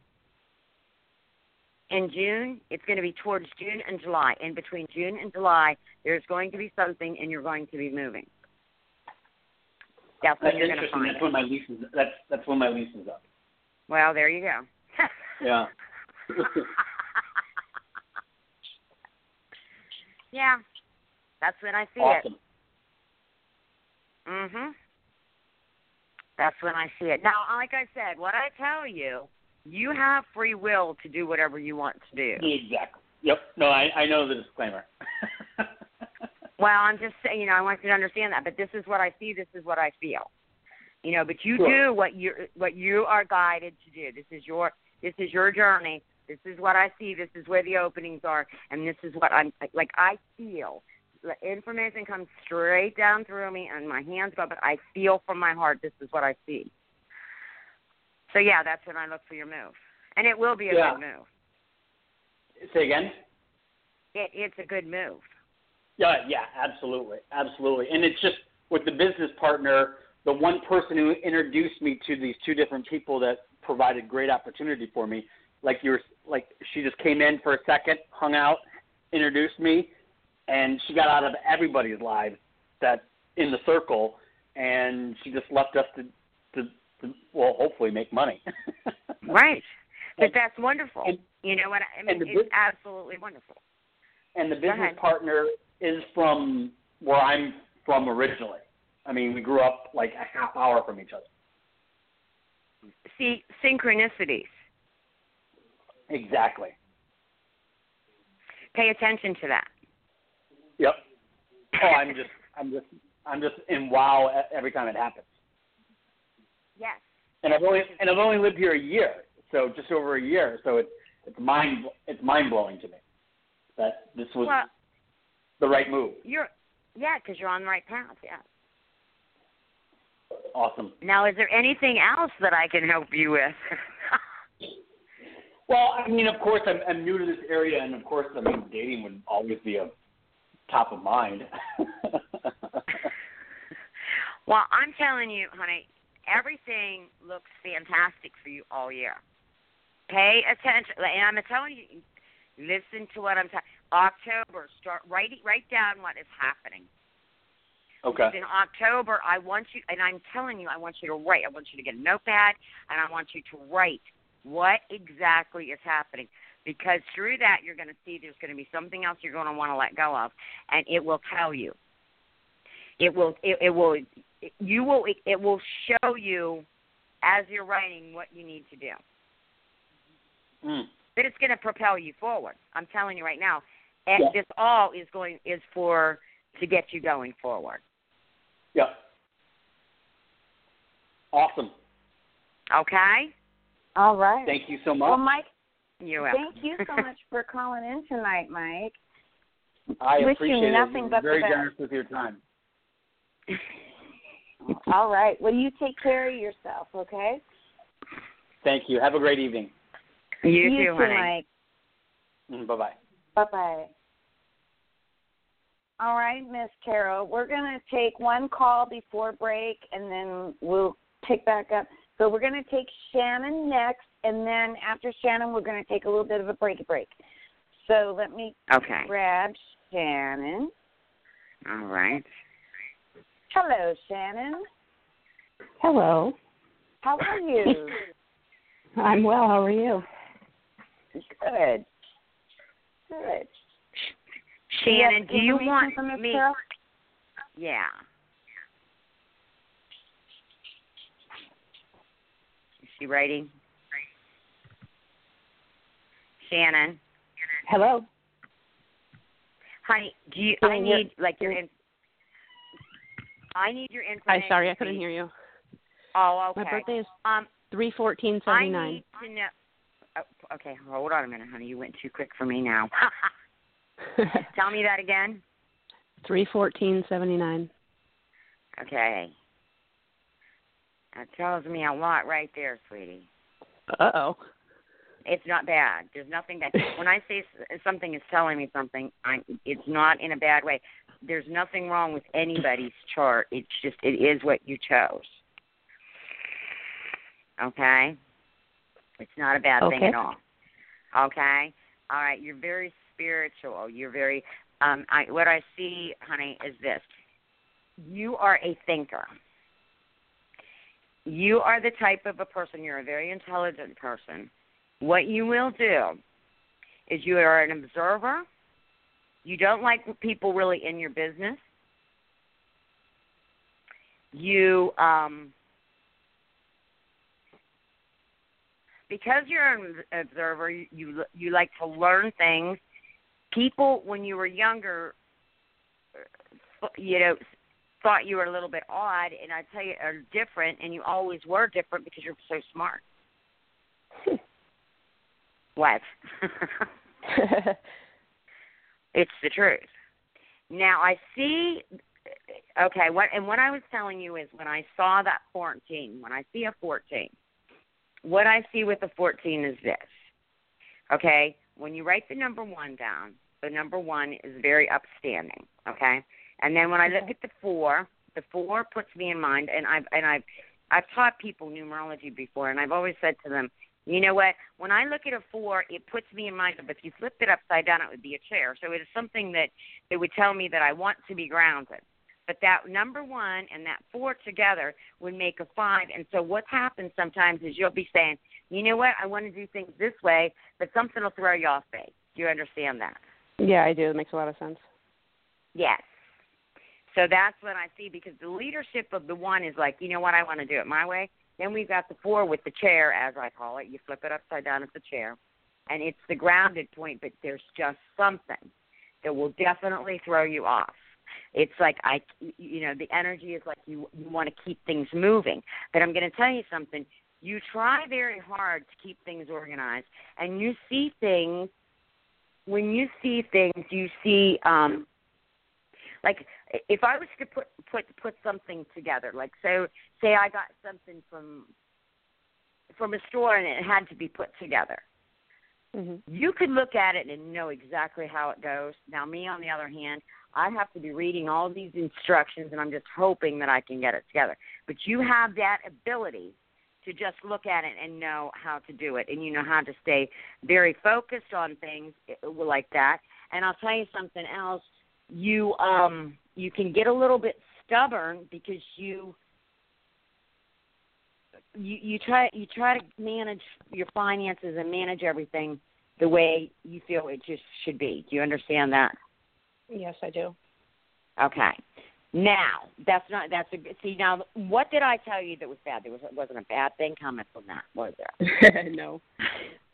in June. It's going to be towards June and July. In between June and July, there's going to be something, and you're going to be moving. That's when That's you're going to find That's when my lease is. That's that's when my lease is up. Well, there you go. (laughs) Yeah. (laughs) yeah, that's when I see it. Mhm. That's when I see it. Now, like I said, what I tell you, you have free will to do whatever you want to do. Exactly. Yep. No, I I know the disclaimer. (laughs) Well, I'm just saying, you know, I want you to understand that. But this is what I see. This is what I feel. You know, but you Sure. do what you what you are guided to do. This is your this is your journey. This is what I see. This is where the openings are, and this is what I'm like. I feel the information comes straight down through me, and my hands go. But I feel from my heart. This is what I see. So yeah, that's when I look for your move, and it will be a Yeah. good move. Say again. It, it's a good move. Yeah, yeah, absolutely, absolutely. And it's just with the business partner, the one person who introduced me to these two different people that provided great opportunity for me. Like you were, like she just came in for a second, hung out, introduced me, and she got out of everybody's lives that in the circle, and she just left us to, to, to well, hopefully make money. (laughs) Right. But And- that's wonderful. and- you know what I mean? It's bus- absolutely wonderful. and the business partner is from where I'm from originally. I mean, we grew up like a half hour from each other. See, synchronicities. Exactly. Pay attention to that. Yep. Oh, I'm just, I'm just, I'm just in wow every time it happens. Yes. And I've only, and I've only lived here a year, so just over a year. So it's, it's mind, it's mind blowing to me that this was Well, the right move. you're yeah, because you're on the right path. Yeah. Awesome. Now, is there anything else that I can help you with? (laughs) Well, I mean, of course, I'm, I'm new to this area, and of course, I mean, dating would always be a top of mind. (laughs) well, I'm telling you, honey, everything looks fantastic for you all year. Pay attention, and I'm telling you, listen to what I'm telling. October, start write write down what is happening. okay. In October, I want you, and I'm telling you, I want you to write. I want you to get a notepad, and I want you to write what exactly is happening. Because through that, you're going to see there's going to be something else you're going to want to let go of, and it will tell you. It will. It, it will. You will. It will show you as you're writing what you need to do. Mm. That it's going to propel you forward. I'm telling you right now. And Yeah. this all is going is for to get you going forward. Yep. Awesome. Okay. All right. Thank you so much. well. Mike, You're welcome. thank you so much for calling in tonight, Mike. I wish you appreciate nothing it. but You're the very best. generous with your time. (laughs) All right. Well, you take care of yourself, okay? Thank you. Have a great evening. You, you too, honey. Mike. Mm, bye bye. Bye bye. All right, Miss Carol. We're going to take one call before break, and then we'll pick back up. So we're going to take Shannon next, and then after Shannon, we're going to take a little bit of a break. break. So let me Okay. grab Shannon. All right. Hello, Shannon. Hello. How are you? (laughs) I'm well. How are you? Good. Good. Shannon, have do you want from Miss me? Carol? Yeah. Is she writing? Shannon, Hello. honey, do you? I need like your. In, I need your information. Hi, sorry, I couldn't hear you. Oh, okay. My birthday is Um, three fourteen seventy nine. I need to know. Oh, okay, hold on a minute, honey. You went too quick for me now. (laughs) Tell me that again. three fourteen seventy nine. Okay. That tells me a lot right there, sweetie. Uh oh. It's not bad. There's nothing that (laughs) when I say something is telling me something, I'm, it's not in a bad way. There's nothing wrong with anybody's chart. It's just it is what you chose. Okay? It's not a bad thing at all. Okay? All right, you're very spiritual. You're very um I what I see, honey, is this. You are a thinker. You are the type of a person, you're a very intelligent person. What you will do is you are an observer. You don't like people really in your business. You um because you're an observer, you you, like to learn things. People when you were younger you know thought you were a little bit odd and I tell you are different and you always were different because you're so smart. (laughs) What? (laughs) it's the truth. Now I see. Okay, what and what I was telling you is when I saw that fourteen, when I see a fourteen, what I see with the fourteen is this. Okay, when you write the number one down, the number one is very upstanding. Okay, and then when I look at the four, the four puts me in mind, and I've and I've I've taught people numerology before, and I've always said to them, you know what? When I look at a four, it puts me in mind of if you flipped it upside down, it would be a chair. So it is something that that would tell me that I want to be grounded. But that number one and that four together would make a five. And so what happens sometimes is you'll be saying, you know what? I want to do things this way, but something will throw you off base. Do you understand that? Yeah, I do. It makes a lot of sense. Yes. So that's what I see because the leadership of the one is like, you know what, I want to do it my way. Then we've got the four with the chair, as I call it. You flip it upside down at the chair, and it's the grounded point, but there's just something that will definitely throw you off. It's like I, you know, the energy is like you you want to keep things moving. But I'm going to tell you something. You try very hard to keep things organized, and you see things. When you see things, you see um like if I was to put put put something together, like so say I got something from from a store and it had to be put together. hmm You could look at it and know exactly how it goes. Now me on the other hand, I have to be reading all these instructions and I'm just hoping that I can get it together. But you have that ability to just look at it and know how to do it and you know how to stay very focused on things like that. And I'll tell you something else, you um you can get a little bit stubborn because you you you try you try to manage your finances and manage everything the way you feel it just should be. Do you understand that? Yes, I do. Okay. Now that's not that's a see now what did I tell you that was bad? There was wasn't a bad thing coming from that, was there? (laughs) no.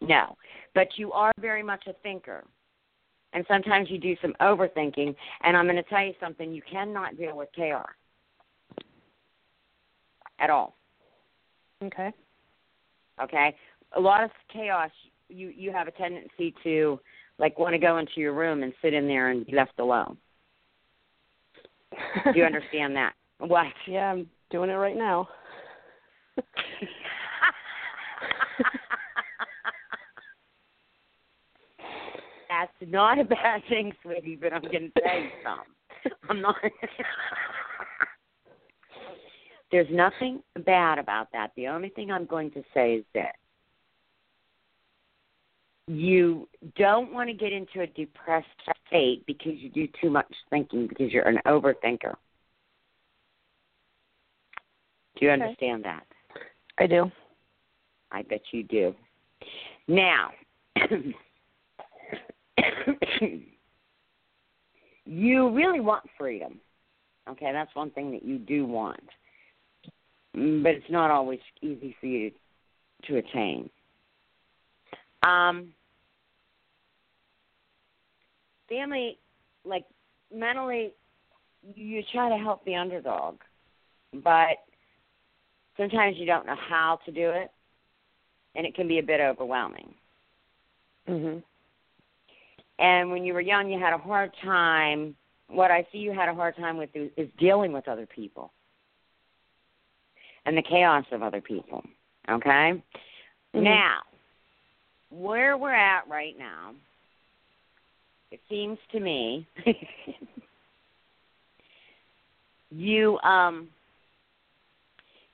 No, but you are very much a thinker, and sometimes you do some overthinking. And I'm going to tell you something: you cannot deal with chaos at all. Okay. okay a lot of chaos you you have a tendency to like want to go into your room and sit in there and be left alone do you (laughs) understand that what yeah, I'm doing it right now. (laughs) that's (laughs) not a bad thing sweetie but i'm going to tell you something i'm not (laughs) there's nothing bad about that the only thing i'm going to say is this you don't want to get into a depressed state because you do too much thinking because you're an overthinker. Do you Okay. understand that? I do. I bet you do. Now, (clears throat) (coughs) you really want freedom. Okay, that's one thing that you do want. Mm, But it's not always easy for you to attain. Um, family, like mentally, you try to help the underdog, but sometimes you don't know how to do it, and it can be a bit overwhelming. Mhm. And when you were young, you had a hard time. What I see you had a hard time with is, is dealing with other people and the chaos of other people. Okay? Mhm. Now, where we're at right now, it seems to me (laughs) you um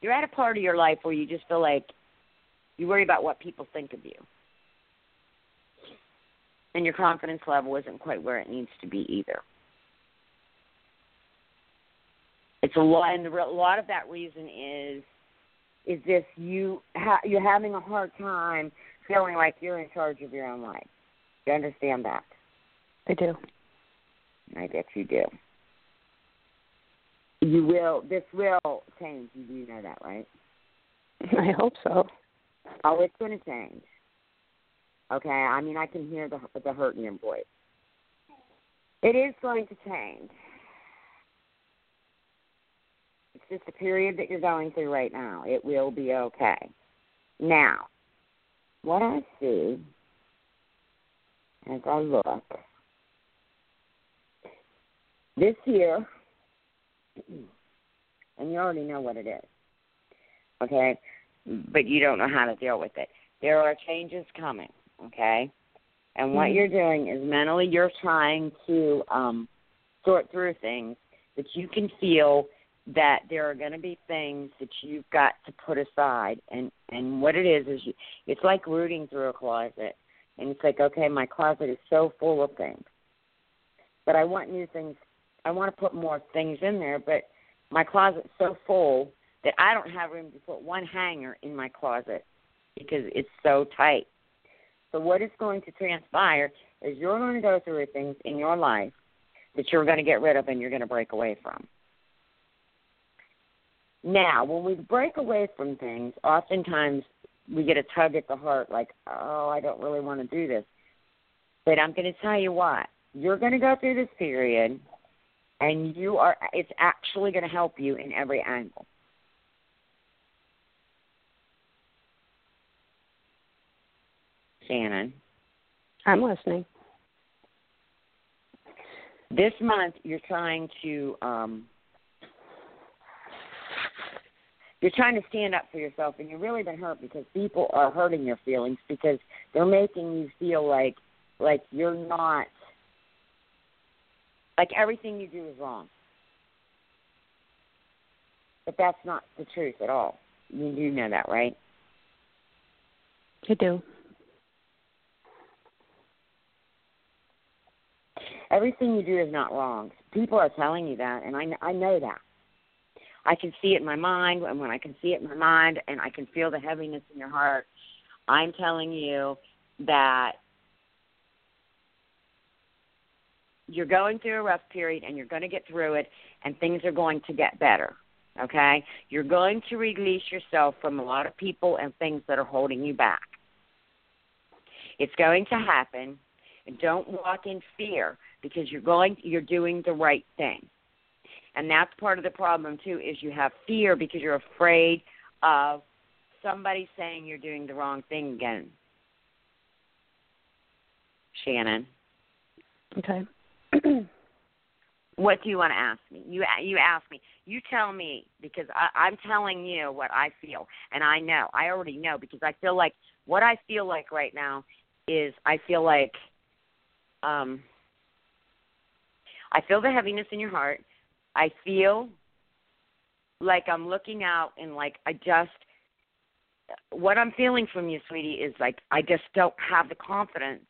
you're at a part of your life where you just feel like you worry about what people think of you. And your confidence level isn't quite where it needs to be either. It's a lot, and a lot of that reason is is this you ha- you're having a hard time feeling like you're in charge of your own life. Do you understand that? I do. I bet you do. You will. This will change. You do know that, right? (laughs) I hope so. Oh, it's going to change. Okay. I mean, I can hear the the hurt in your voice. It is going to change. It's just a period that you're going through right now. It will be okay. Now, what I see as I look this year, and you already know what it is, okay? But you don't know how to deal with it. There are changes coming, okay? And what Mhm. you're doing is mentally you're trying to um, sort through things that you can feel that there are going to be things that you've got to put aside and and what it is is you, it's like rooting through a closet and it's like okay my closet is so full of things but i want new things i want to put more things in there but my closet's so full that i don't have room to put one hanger in my closet because it's so tight so what is going to transpire is you're going to go through things in your life that you're going to get rid of and you're going to break away from now, when we break away from things, oftentimes we get a tug at the heart, like, oh, I don't really want to do this. But I'm going to tell you what, you're going to go through this period, and you are. It's actually going to help you in every angle. Shannon, I'm listening. this month you're trying to um you're trying to stand up for yourself and you've really been hurt because people are hurting your feelings because they're making you feel like like you're not like everything you do is wrong but that's not the truth at all you do know that right I do. Everything you do is not wrong people are telling you that and i i know that I can see it in my mind, and when I can see it in my mind and I can feel the heaviness in your heart, I'm telling you that you're going through a rough period and you're going to get through it and things are going to get better. Okay? You're going to release yourself from a lot of people and things that are holding you back. It's going to happen. And don't walk in fear because you're going you're doing the right thing. And that's part of the problem too is you have fear because you're afraid of somebody saying you're doing the wrong thing again. Shannon? Okay. (clears throat) what do you want to ask me? You you ask me. You tell me because i i'm telling you what i feel. And i know. I already know because i feel like what i feel like right now is i feel like um i feel the heaviness in your heart I feel like I'm looking out and like I just what I'm feeling from you, sweetie, is like I just don't have the confidence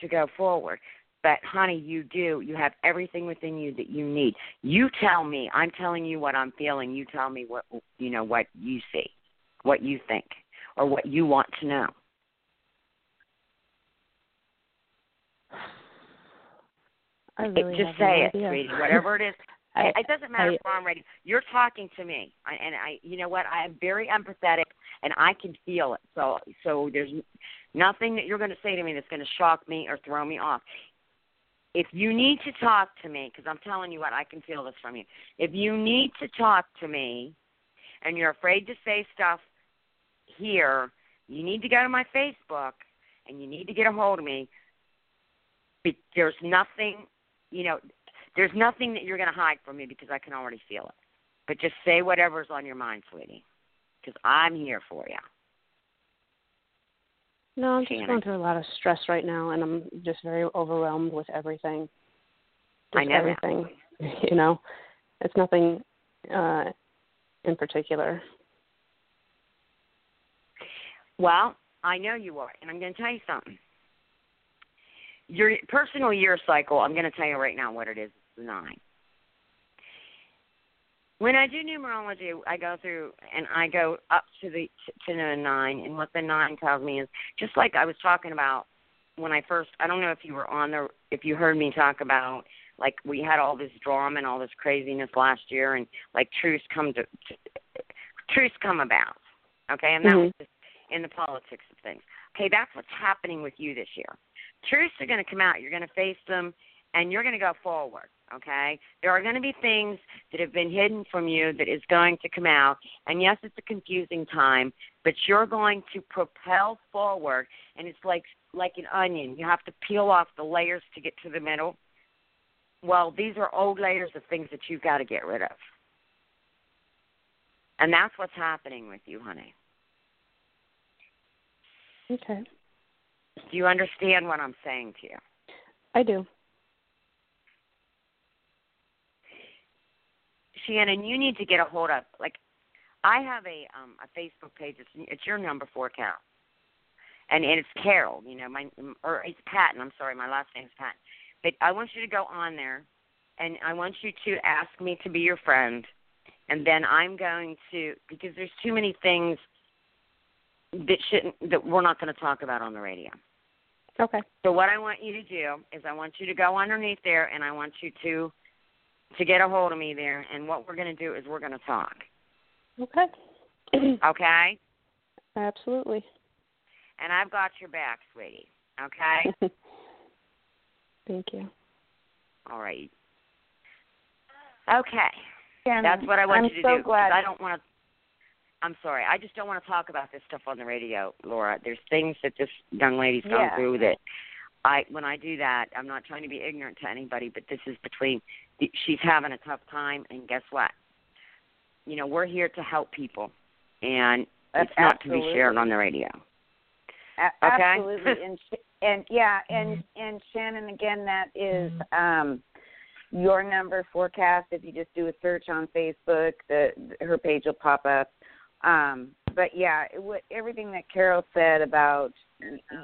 to go forward. But honey, you do. You have everything within you that you need. You tell me. I'm telling you what I'm feeling. You tell me what you know what you see, what you think, or what you want to know. I really just have say no it, sweetie. (laughs) Whatever it is. I, it doesn't matter I- if I'm ready. You're talking to me, and I, you know what? I am very empathetic, and I can feel it. So, so there's nothing that you're going to say to me that's going to shock me or throw me off. If you need to talk to me, because I'm telling you what, I can feel this from you. If you need to talk to me, and you're afraid to say stuff here, you need to go to my Facebook, and you need to get a hold of me. There's nothing, you know, there's nothing that you're going to hide from me because I can already feel it. But just say whatever's on your mind, sweetie, because I'm here for you. No, I'm just going through a lot of stress right now, and I'm just very overwhelmed with everything. I Just know that. everything. (laughs) You know, it's nothing uh, in particular. Well, I know you are, and I'm going to tell you something. Your personal year cycle, I'm going to tell you right now what it is. It's nine. When I do numerology, I go through and I go up to the to the nine, and what the nine tells me is just like I was talking about when I first. I don't know if you were on the if you heard me talk about like we had all this drama and all this craziness last year, and like truths come to, to truths come about. Okay, and that Mhm. was just in the politics of things. Okay, that's what's happening with you this year. Truths are going to come out. You're going to face them, and you're going to go forward. Okay, there are going to be things that have been hidden from you that is going to come out. And yes, it's a confusing time, but you're going to propel forward. And it's like like an onion. You have to peel off the layers to get to the middle. Well, these are old layers of things that you've got to get rid of. And that's what's happening with you, honey. Okay. Do you understand what I'm saying to you? I do. Shannon, you need to get a hold of like I have a um a Facebook page. It's it's your number forecast, and and it's Carol. You know my or it's Patton. I'm sorry, my last name's Patton. But I want you to go on there, and I want you to ask me to be your friend, and then I'm going to because there's too many things that shouldn't that we're not going to talk about on the radio. Okay. So what I want you to do is I want you to go underneath there and I want you to to get a hold of me there and what we're going to do is we're going to talk. Okay. (clears throat) Okay? Absolutely. And I've got your back, sweetie. Okay? (laughs) Thank you. All right. Okay. Shannon, That's what I want I'm you to so do. 'cause glad. I don't want to I'm sorry. I just don't want to talk about this stuff on the radio, Laura. There's things that this young lady's gone Yeah. through that I when I do that, I'm not trying to be ignorant to anybody, but this is between she's having a tough time and guess what? You know, we're here to help people and it's not to be shared on the radio. A- Okay. Absolutely, (laughs) and and yeah, and and Shannon again, that is um your number forecast. If you just do a search on Facebook, the her page will pop up. Um, but yeah, it, what everything that Carol said about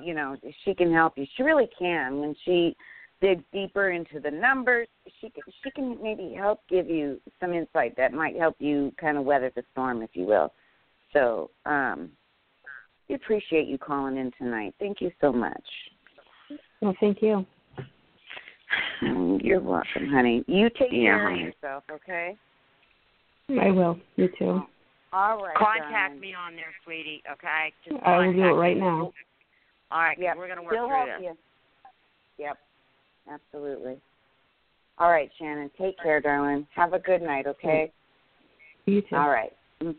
you know she can help you. She really can when she digs deeper into the numbers. She can, she can maybe help give you some insight that might help you kind of weather the storm, if you will. So um, we appreciate you calling in tonight. Thank you so much. Well, thank you. Mm, You're welcome, honey. You take Yeah, care honey. of yourself, okay? I will. You too. All right. Contact darling. me on there, sweetie, okay? Just I will do it contact right me. now. All right. Yep. we're going to work Still through this. you. Yep. Absolutely. All right, Shannon. Take care, darling. Have a good night, okay? You too. All right. Mm,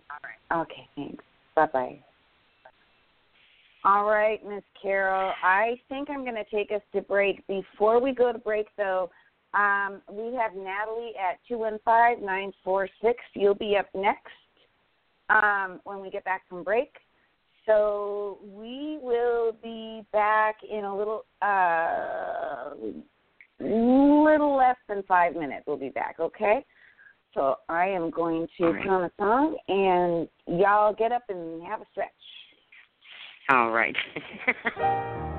Okay, thanks. Bye bye. All right, Miss Carol. I think I'm going to take us to break. Before we go to break, though, um, we have Natalie at two one five nine four six. You'll be up next um, when we get back from break. So we will be back in a little, uh, little less than five minutes. We'll be back. Okay. So I am going to right. put on a song, and y'all get up and have a stretch. All right. (laughs)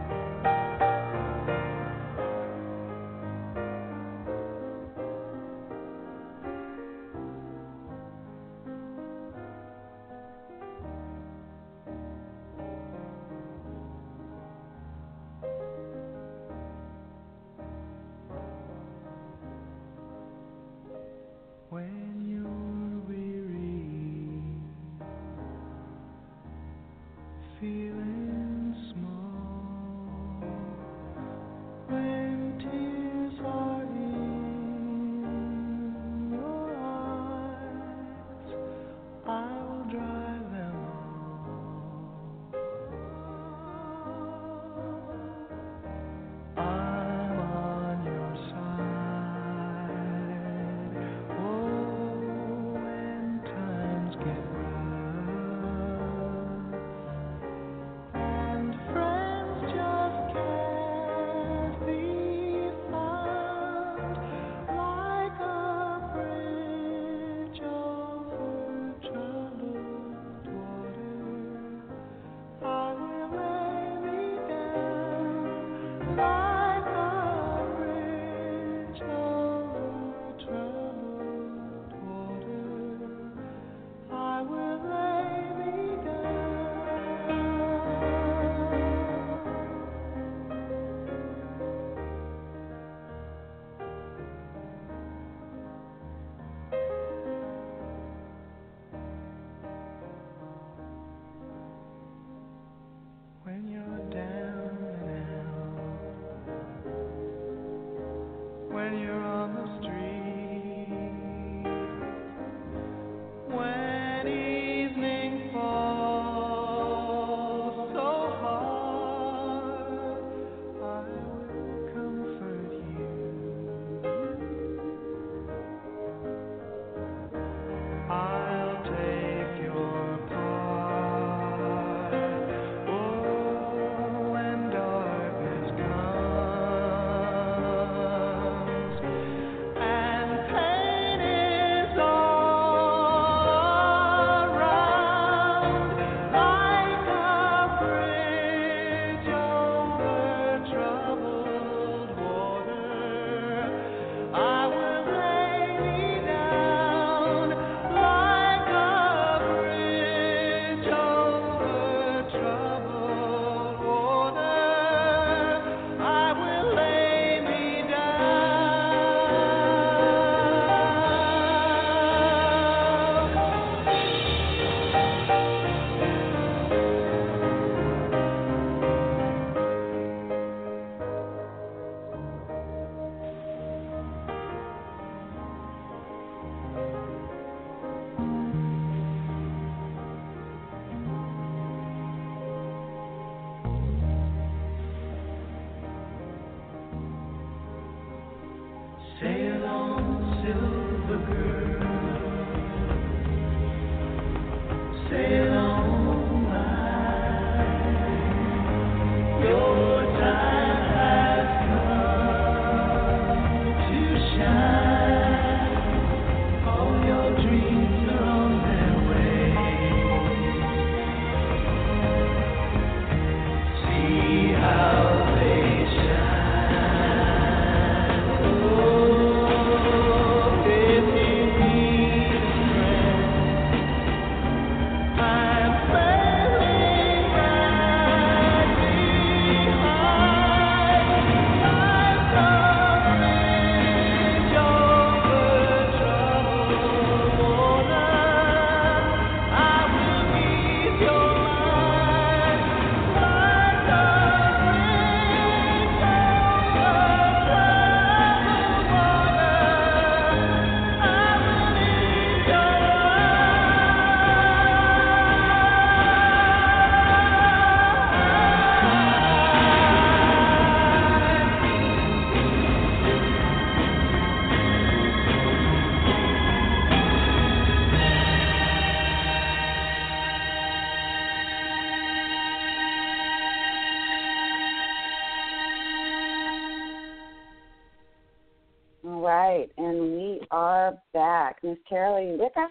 Miss Carol, are you with us?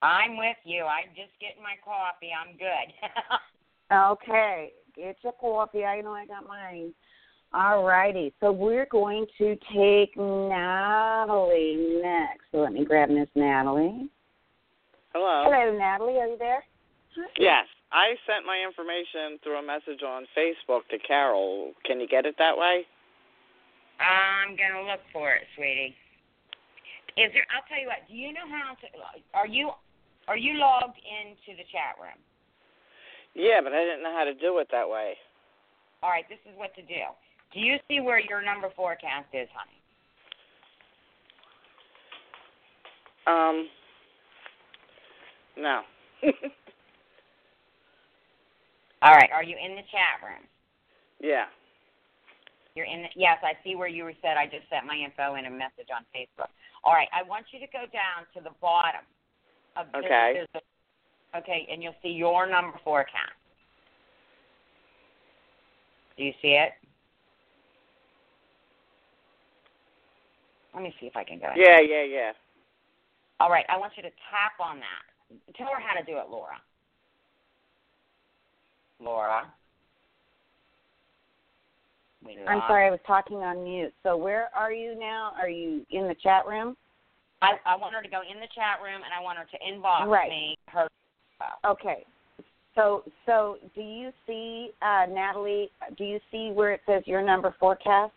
I'm with you. I'm just getting my coffee. I'm good. (laughs) Okay, get your coffee. I know I got mine. All righty, so we're going to take Natalie next. So let me grab Miss Natalie. Hello. Hello, Natalie. Are you there? Yes, I sent my information through a message on Facebook to Carol. Can you get it that way? I'm gonna look for it, sweetie. Is there? I'll tell you what. Do you know how to? Are you are you logged into the chat room? Yeah, but I didn't know how to do it that way. All right. This is what to do. Do you see where your number forecast is, honey? Um. No. (laughs) All right. Are you in the chat room? yeah. You're in. The, yes, I see where you were said. I just sent my info in a message on Facebook. All right. I want you to go down to the bottom of this. Okay. Okay, and you'll see your number forecast. Do you see it? Let me see if I can go. Yeah, yeah, yeah. All right, I want you to tap on that. Tell her how to do it, Laura. Laura. We I'm sorry, I was talking on mute. So where are you now? Are you in the chat room? I, I want her to go in the chat room and I want her to inbox Right. me her. Okay. So so do you see uh Natalie, do you see where it says your number forecast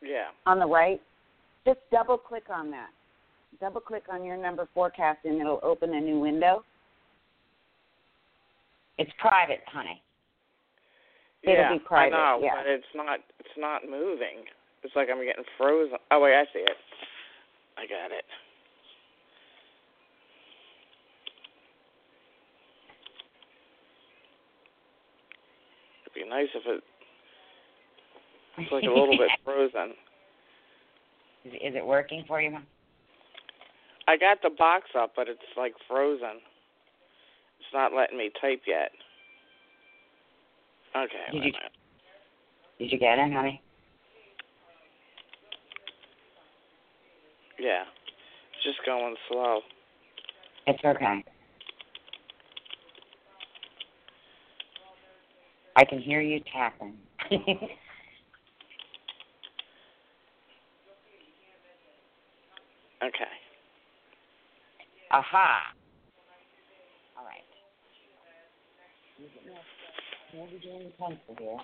Yeah. on the right? Just double click on that. Double click on your number forecast and it'll open a new window. It's private, honey. It'll yeah, be private, I know, yeah. but it's not. It's not moving. It's like I'm getting frozen. Oh wait, I see it. I got it. It'd be nice if it. It's like a little bit (laughs) frozen. Is, is it working for you? Mom? I got the box up, but it's like frozen. It's not letting me type yet. Okay. Did you- Did you get it, honey? Yeah. It's just going slow. It's okay. I can hear you tapping. (laughs) Okay. Aha. All right. Maybe doing the pencil here.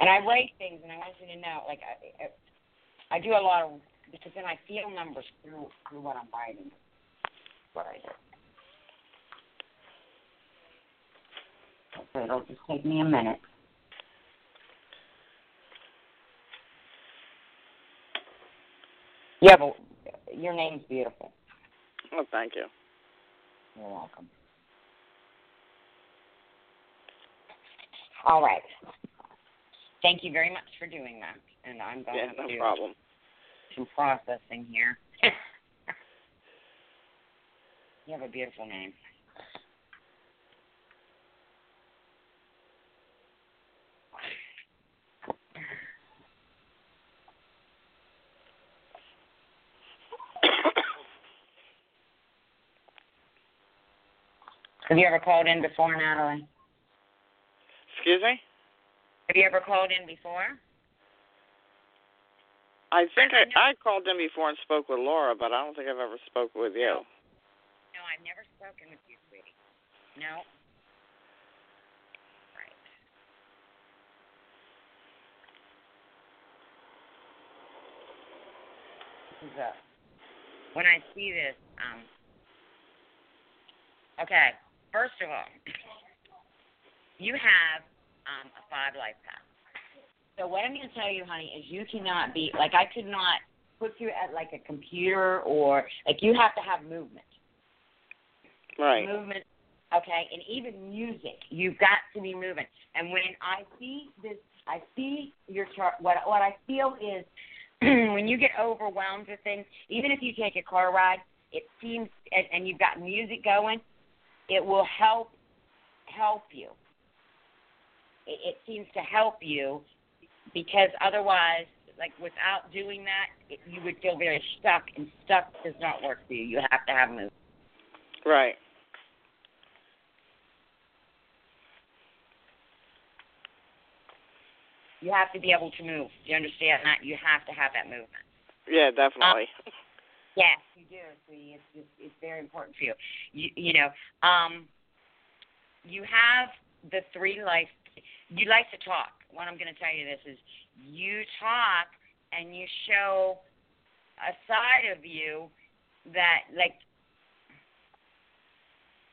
And I write things, and I want you to know, like I, I, I do a lot of because then I feel numbers through through what I'm writing. What I do. Okay, it'll just take me a minute. Yeah, but your name's beautiful. Oh, thank you. You're welcome. All right. Thank you very much for doing that. And I'm going Yeah, no to problem. some processing here. (laughs) you have a beautiful name. (coughs) Have you ever called in before, Natalie? Excuse me? Have you ever called in before? I think I I, I called in before and spoke with Laura, but I don't think I've ever spoken with you. No, I've never spoken with you, sweetie. No. Right. This is up. When I see this, um. Okay, first of all, you have um a five life path. So what I'm going to tell you, honey, is you cannot be like I could not put you at like a computer or like you have to have movement. Right. movement. Okay, and even music, you've got to be moving. And when I see this, I see your chart. What what I feel is (clears throat) when you get overwhelmed with things, even if you take a car ride, it seems and, and you've got music going, it will help help you. It, it seems to help you because otherwise, like without doing that, it, you would feel very stuck, and stuck does not work for you. You have to have movement. Right. You have to be able to move. Do you understand that? You have to have that movement. Yeah, definitely. Yes, you do, sweetie. It's just it's very important for you. You you know, um, you have the three life. You like to talk. What I'm going to tell you this is, you talk and you show a side of you that like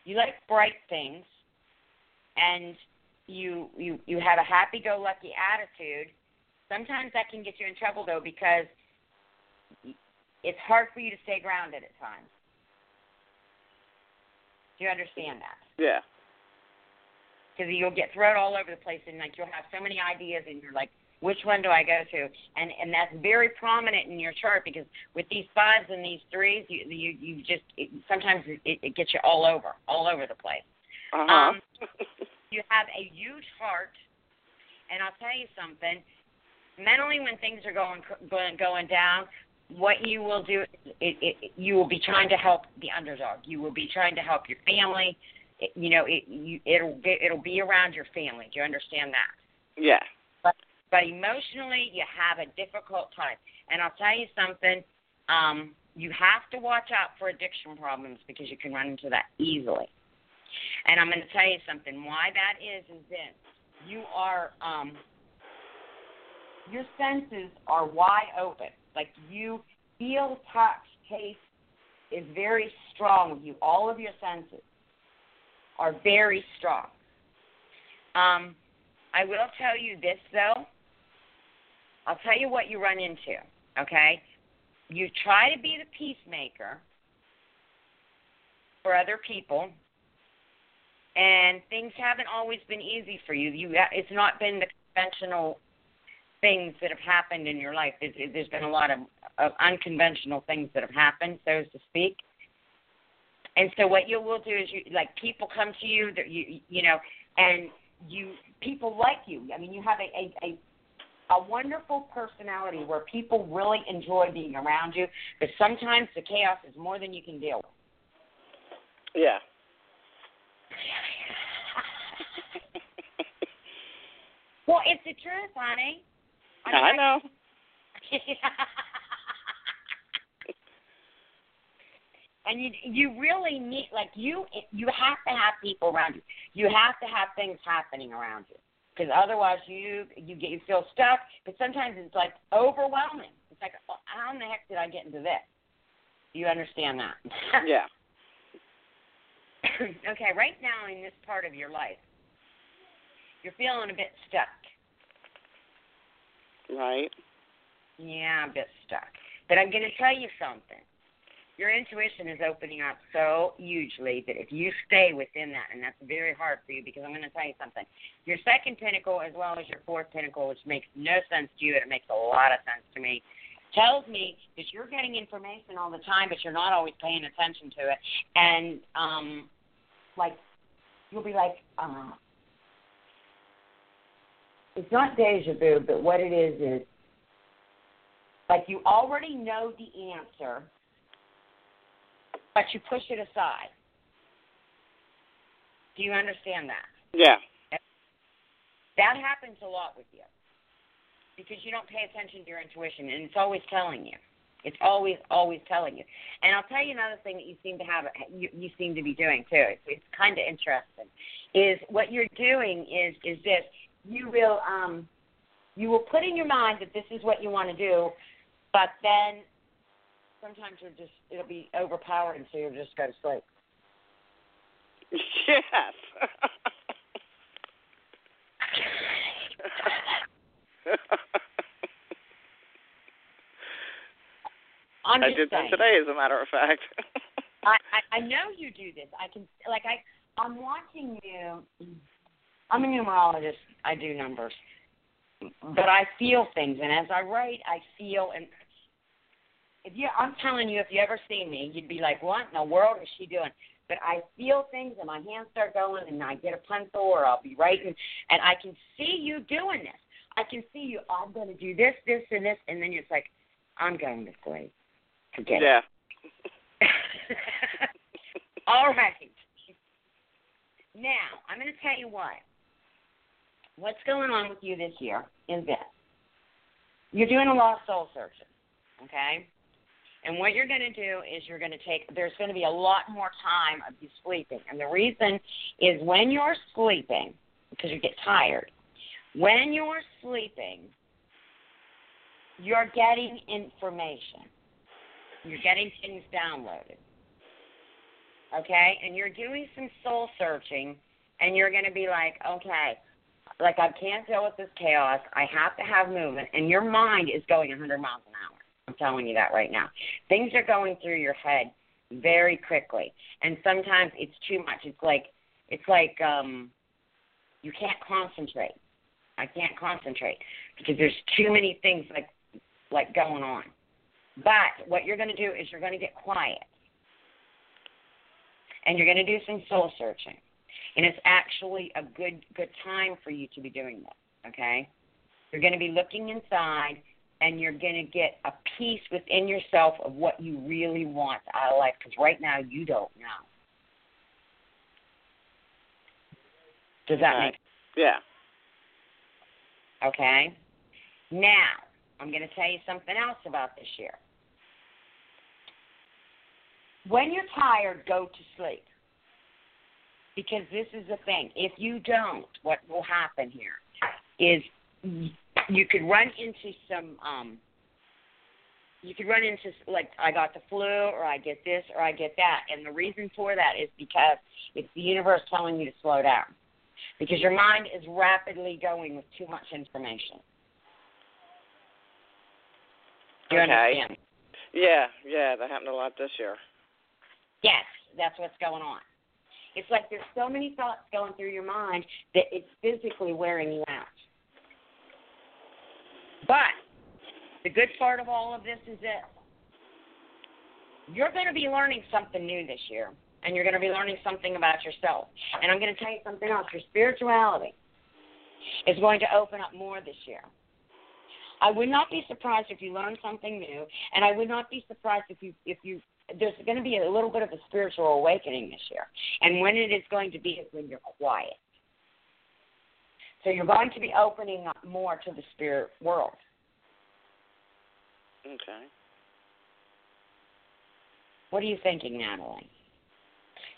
you like bright things and you you you have a happy go lucky attitude sometimes that can get you in trouble though because it's hard for you to stay grounded at times do you understand that Yeah. Because you'll get thrown all over the place and like you'll have so many ideas and you're like which one do I go to and and that's very prominent in your chart because with these fives and these threes you you you just it, sometimes it, it gets you all over all over the place Uh huh. Um, you have a huge heart, and I'll tell you something. Mentally, when things are going going going down, what you will do, it, it, you will be trying to help the underdog. You will be trying to help your family. It, you know, it, you, it'll it'll be around your family. Do you understand that? yeah. But emotionally, you have a difficult time. And I'll tell you something. Um, you have to watch out for addiction problems because you can run into that easily. And I'm going to tell you something. Why that is is this: you are um, your senses are wide open. Like you feel, touch, taste is very strong with you. All of your senses are very strong. Um, I will tell you this though. I'll tell you what you run into. Okay, you try to be the peacemaker for other people and things haven't always been easy for you. You it's not been the conventional things that have happened in your life. There's, there's been a lot of, of unconventional things that have happened, so to speak. And so what you will do is you like people come to you that you you know and you people like you. I mean you have a a, a a wonderful personality where people really enjoy being around you, but sometimes the chaos is more than you can deal with. Yeah. (laughs) Well, it's the truth, honey. I know. (laughs) and you you really need like you you have to have people around you. You have to have things happening around you because otherwise you you get you feel stuck. But sometimes it's like overwhelming. It's like well, how in the heck did I get into this? Do you understand that? (laughs) Yeah. (coughs) okay, right now in this part of your life, you're feeling a bit stuck. Right. Yeah, a bit stuck. But I'm going to tell you something. Your intuition is opening up so hugely that if you stay within that, and that's very hard for you because I'm going to tell you something. Your second pinnacle, as well as your fourth pinnacle, which makes no sense to you, it makes a lot of sense to me. tells me that you're getting information all the time, but you're not always paying attention to it. And um, like you'll be like, uh, it's not deja vu, but what it is is like you already know the answer, but you push it aside. Do you understand that? Yeah. That happens a lot with you because you don't pay attention to your intuition, and it's always telling you. It's always, always telling you. And I'll tell you another thing that you seem to have, you, you seem to be doing too. It's, it's kind of interesting. Is what you're doing is is this? You will, um, you will put in your mind that this is what you want to do, but then sometimes you're just, it'll be overpowering, so you'll just go to sleep. Yes. I'm I did saying. that today, as a matter of fact. (laughs) I, I I know you do this. I can like I I'm watching you. I'm a numerologist. I do numbers, but I feel things, and as I write, I feel. And if you, I'm telling you, if you ever see me, you'd be like, "What in the world is she doing?" But I feel things, and my hands start going, and I get a pencil, or I'll be writing, and I can see you doing this. I can see you. Oh, I'm going to do this, this, and this, and then it's like, I'm going to sleep. Forget it. yeah. (laughs) All right. Now, I'm going to tell you what. What's going on with you this year is this. You're doing a lot of soul searching, okay? And what you're going to do is you're going to take, there's going to be a lot more time of you sleeping. And the reason is when you're sleeping, because you get tired, when you're sleeping, you're getting information. You're getting things downloaded. Okay? And you're doing some soul searching, and you're going to be like, okay, like I can't deal with this chaos. I have to have movement. And your mind is going 100 miles an hour. I'm telling you that right now. Things are going through your head very quickly. And sometimes it's too much. It's like, it's like, um, you can't concentrate. I can't concentrate because there's too many things like like going on. But what you're going to do is you're going to get quiet. And you're going to do some soul searching. And it's actually a good good time for you to be doing this, okay? You're going to be looking inside and you're going to get a peace within yourself of what you really want out of life because right now you don't know. Does that make Yeah. Okay. Now, I'm going to tell you something else about this year. When you're tired, go to sleep. Because this is the thing. If you don't, what will happen here is you could run into some um you could run into like I got the flu or I get this or I get that and the reason for that is because it's the universe telling you to slow down because your mind is rapidly going with too much information. Do you Okay. understand? Yeah, yeah, that happened a lot this year. Yes, that's what's going on. It's like there's so many thoughts going through your mind that it's physically wearing you out. But the good part of all of this is this. You're going to be learning something new this year, and you're going to be learning something about yourself. And I'm going to tell you something else. Your spirituality is going to open up more this year. I would not be surprised if you learn something new, and I would not be surprised if you if you there's going to be a little bit of a spiritual awakening this year. And when it is going to be is when you're quiet. So you're going to be opening up more to the spirit world. Okay. What are you thinking, Natalie?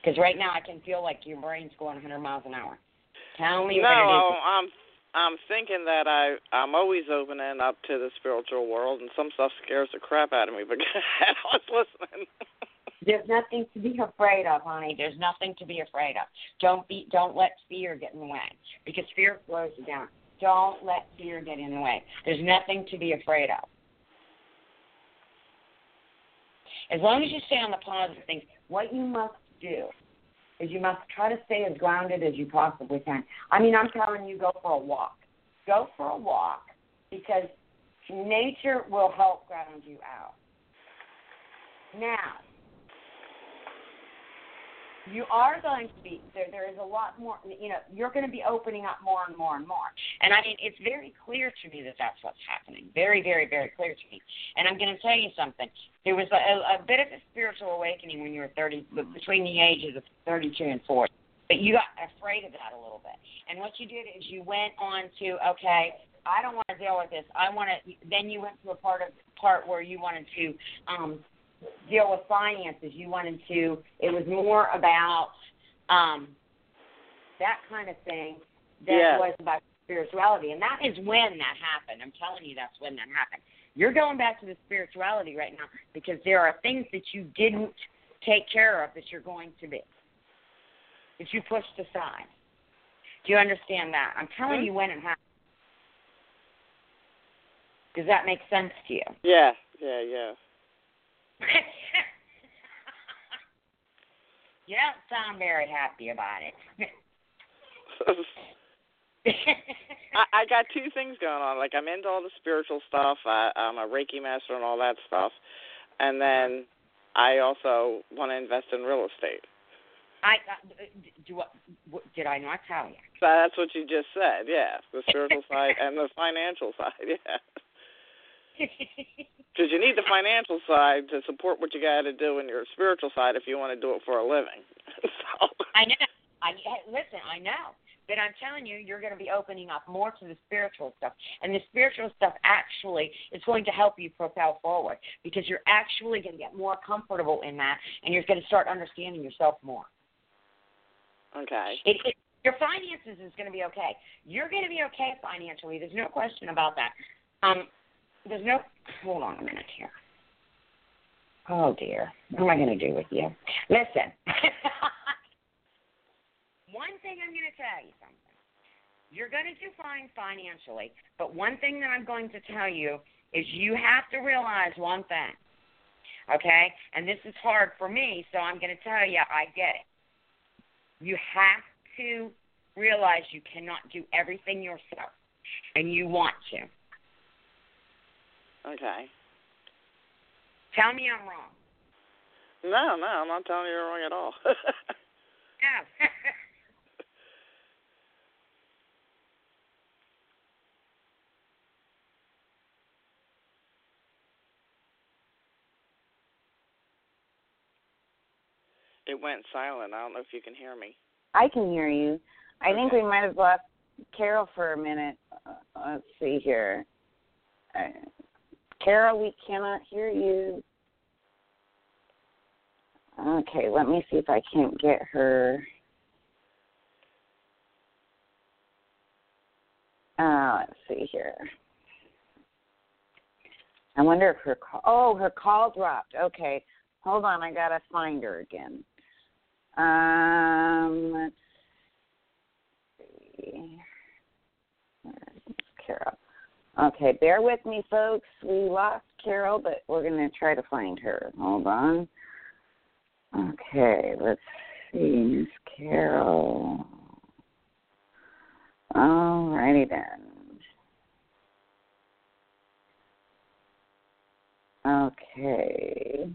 Because right now I can feel like your brain's going 100 miles an hour. Tell me no, what. I'm I'm thinking that I I'm always opening up to the spiritual world, and some stuff scares the crap out of me. But (laughs) I was listening. There's nothing to be afraid of, honey. There's nothing to be afraid of. Don't be don't let fear get in the way. Because fear slows you down. Don't let fear get in the way. There's nothing to be afraid of. As long as you stay on the positive things, what you must do is you must try to stay as grounded as you possibly can. I mean, I'm telling you, go for a walk. Go for a walk because nature will help ground you out. Now, you are going to be there. There is a lot more. You know, you're going to be opening up more and more and more. And I mean, it's very clear to me that that's what's happening. Very, very, very clear to me. And I'm going to tell you something. There was a, a bit of a spiritual awakening when you were 30, between the ages of 32 and 40. But you got afraid of that a little bit. And what you did is you went on to okay, I don't want to deal with this. I want to. Then you went to a part of part where you wanted to um, deal with finances. You wanted to. It was more about um, that kind of thing than Yeah. it was about spirituality. And that is when that happened. I'm telling you, that's when that happened. You're going back to the spirituality right now because there are things that you didn't take care of that you're going to be that you pushed aside. Do you understand that? I'm telling Mhm. you when it happened. Does that make sense to you? Yeah, yeah, yeah. (laughs) you don't sound very happy about it. (laughs) I, I got two things going on. Like I'm into all the spiritual stuff. I, I'm a Reiki master and all that stuff, and then I also want to invest in real estate. I uh, do. What, what, did I not tell you? So that's what you just said. Yeah, the spiritual (laughs) side and the financial side. Yeah, because you need the financial side to support what you got to do in your spiritual side if you want to do it for a living. (laughs) so I know. I listen. I know. But I'm telling you, you're going to be opening up more to the spiritual stuff, and the spiritual stuff actually is going to help you propel forward because you're actually going to get more comfortable in that, and you're going to start understanding yourself more. okay. It, it, your finances is going to be okay. You're going to be okay financially. There's no question about that. Um, there's no. Hold on a minute here. Oh dear, what am I going to do with you? Listen. (laughs) one thing I'm going to tell you something. You're going to do fine financially, but one thing that I'm going to tell you is you have to realize one thing. Okay? And this is hard for me, so I'm going to tell you I get it. You have to realize you cannot do everything yourself, and you want to. Okay. Tell me I'm wrong. No, no, I'm not telling you you're wrong at all. (laughs) No. (laughs) it went silent. I don't know if you can hear me. I can hear you. I think we might have lost Carol for a minute. Uh, let's see here. Uh, Carol, we cannot hear you. Okay, let me see if I can't get her. Uh, let's see here. I wonder if her call. Oh, her call dropped. Okay, hold on. I gotta find her again. Um, let's see. Where's Carol? Okay, bear with me, folks. We lost Carol, but we're going to try to find her. Hold on. Okay, let's see, Miss Carol. Alrighty then. Okay.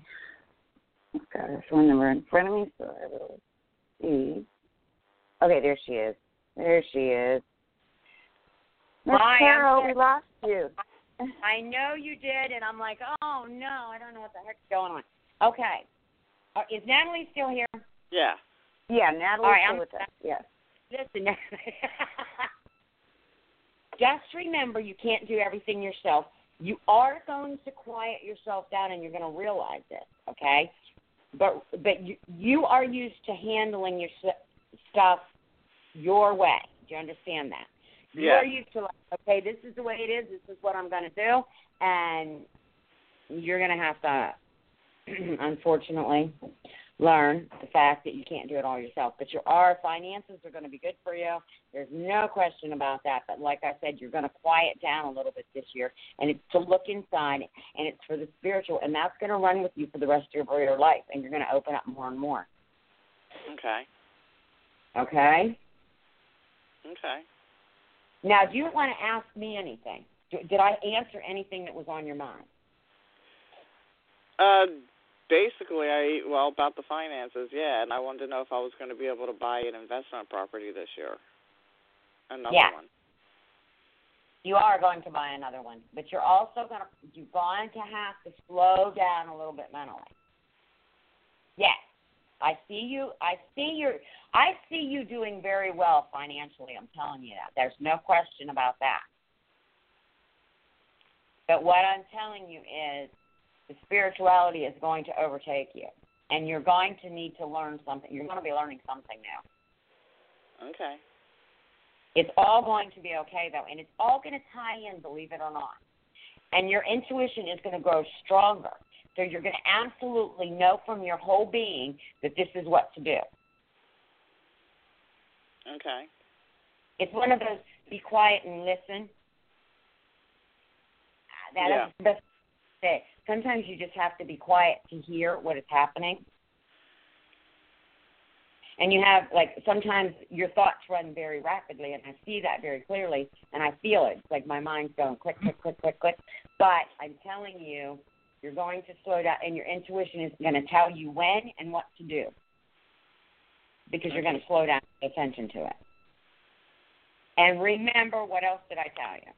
I've got her phone number in front of me, so I will see. Okay, there she is. There she is. Miss Carol, Carol. we lost you. (laughs) I know you did, and I'm like, oh no, I don't know what the heck's going on. Okay, uh, is Natalie still here? Yeah. Yeah, Natalie's All right, still I'm- with us. Yes. Listen, (laughs) just remember you can't do everything yourself. You are going to quiet yourself down, and you're going to realize it. Okay, but but you you are used to handling your stuff your way. Do you understand that? You Yeah. are used to like, okay, this is the way it is. This is what I'm going to do, and you're going to have to, (clears throat) unfortunately, learn the fact that you can't do it all yourself. But your our finances are going to be good for you. There's no question about that. But like I said, you're going to quiet down a little bit this year, and it's to look inside, and it's for the spiritual, and that's going to run with you for the rest of your life, and you're going to open up more and more. Okay. Okay. Okay. Now, do you want to ask me anything? Did I answer anything that was on your mind? Uh, basically, I well about the finances, yeah, and I wanted to know if I was going to be able to buy an investment property this year. Another Yeah. one. You are going to buy another one, but you're also going to you're going to have to slow down a little bit mentally. Yes, I see you. I see you. I see you doing very well financially. I'm telling you that. There's no question about that. But what I'm telling you is the spirituality is going to overtake you, and you're going to need to learn something. You're going to be learning something now. Okay. It's all going to be okay though, and it's all going to tie in, believe it or not. And your intuition is going to grow stronger. So you're going to absolutely know from your whole being that this is what to do. Okay. It's one of those be quiet and listen. That is Yeah. the best say. Sometimes you just have to be quiet to hear what is happening. And you have like sometimes your thoughts run very rapidly, and I see that very clearly, and I feel it. It's like my mind's going click, click, click, click, click. But I'm telling you, you're going to slow down, and your intuition is going to tell you when and what to do, because you're going to slow down, and pay attention to it. And remember, what else did I tell you?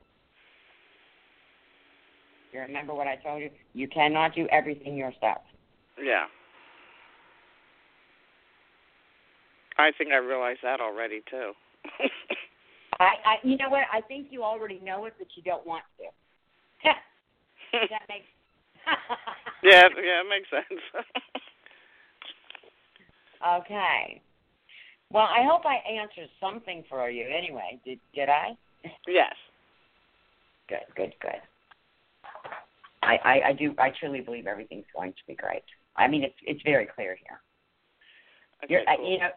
You remember what I told you? You cannot do everything yourself. Yeah. I think I realized that already too. (laughs) I, I, you know what? I think you already know it, but you don't want to. (laughs) that makes. (laughs) yeah, yeah, it makes sense. okay. Well, I hope I answered something for you. Anyway, did did I? yes. Good, good, good. I, I, I do. I truly believe everything's going to be great. I mean, it's it's very clear here. Okay, uh, cool. you know,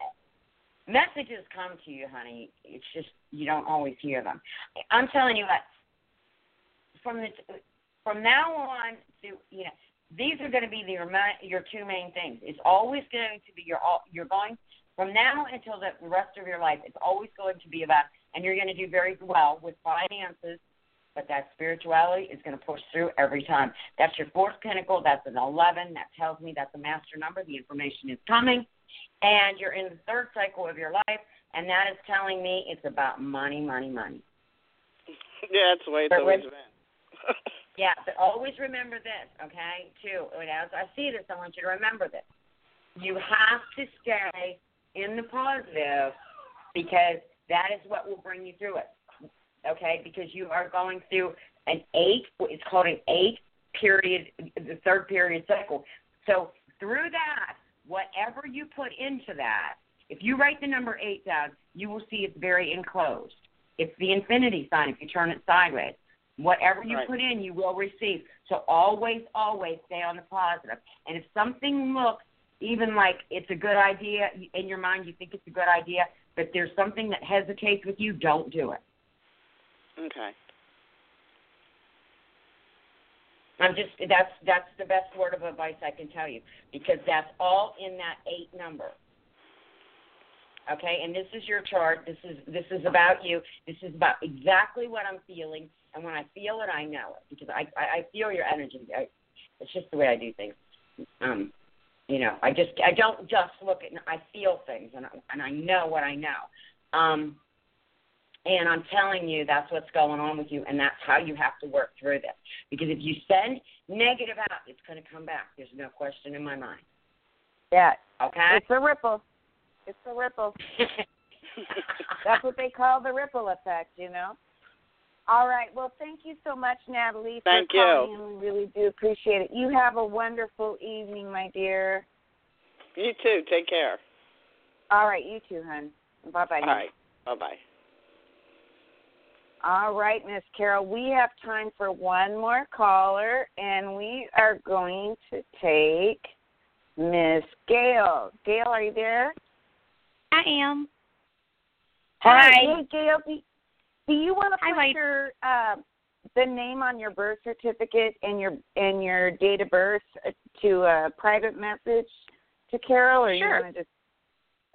messages come to you, honey. It's just you don't always hear them. I'm telling you what. From the from now on to you know, these are going to be the, your your two main things. It's always going to be your all. You're going from now until the rest of your life. It's always going to be about, and you're going to do very well with finances. But that spirituality is going to push through every time. That's your fourth pinnacle. That's an 11. That tells me that's a master number. The information is coming and you're in the third cycle of your life, and that is telling me it's about money, money, money. (laughs) yeah, that's the way it's But always been. (laughs) Yeah, but always remember this, okay? Too, and as I see this, I want you to remember this. You have to stay in the positive because that is what will bring you through it. Okay, because you are going through an eight. It's called an eight period, the third period cycle. So through that, whatever you put into that, if you write the number eight down, you will see it's very enclosed. It's the infinity sign if you turn it sideways. Whatever you Right. put in, you will receive. So always, always stay on the positive. And if something looks even like it's a good idea in your mind, you think it's a good idea, but there's something that hesitates with you, don't do it. okay. I'm just that's that's the best word of advice I can tell you because that's all in that eight number. Okay, and this is your chart. This is this is about you. This is about exactly what I'm feeling, and when I feel it, I know it because I I, I feel your energy. I, it's just the way I do things. Um, you know, I just I don't just look at. I feel things, and I, and I know what I know. Um, and I'm telling you, that's what's going on with you, and that's how you have to work through this. Because if you send negative out, it's going to come back. There's no question in my mind. Yeah, Okay? it's a ripple. It's a ripple. (laughs) That's what they call the ripple effect, you know. All right. Well, thank you so much, Natalie, for Thank you. calling in. We really do appreciate it. You have a wonderful evening, my dear. You too. Take care. All right, you too, hon. Bye bye. All right. Bye bye. All right, Miss Carol, we have time for one more caller, and we are going to take Miss Gail. Gail, are you there? I am. Hi, Hey, Gail. Do, do you want to put your uh, the name on your birth certificate and your and your date of birth uh, to a private message to Carol, or Sure. you want to just?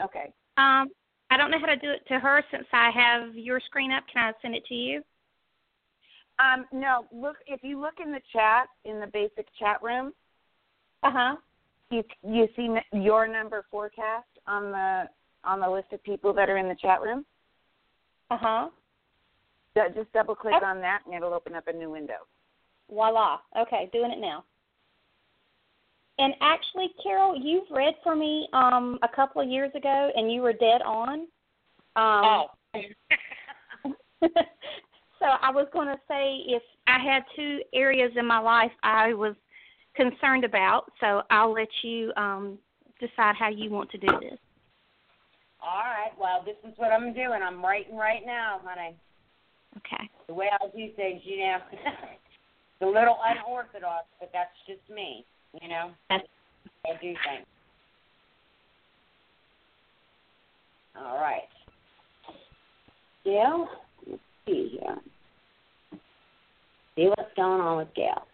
Okay. Um, I don't know how to do it to her since I have your screen up. Can I send it to you? Um, no, look if you look in the chat in the basic chat room, Uh huh. you you see your number forecast on the on the list of people that are in the chat room. Uh huh. So just double click Okay. on that and it'll open up a new window. Voila. Okay, doing it now. And actually, Carol, you've read for me um a couple of years ago, and you were dead on. Um, oh. (laughs) (laughs) so I was going to say if I had two areas in my life I was concerned about, so I'll let you um decide how you want to do this. All right. Well, this is what I'm doing. I'm writing right now, honey. Okay. The way I do things, you know, (laughs) it's a little unorthodox, but that's just me. You know, That's I do things. All right. Gail, let's see here. See what's going on with Gail.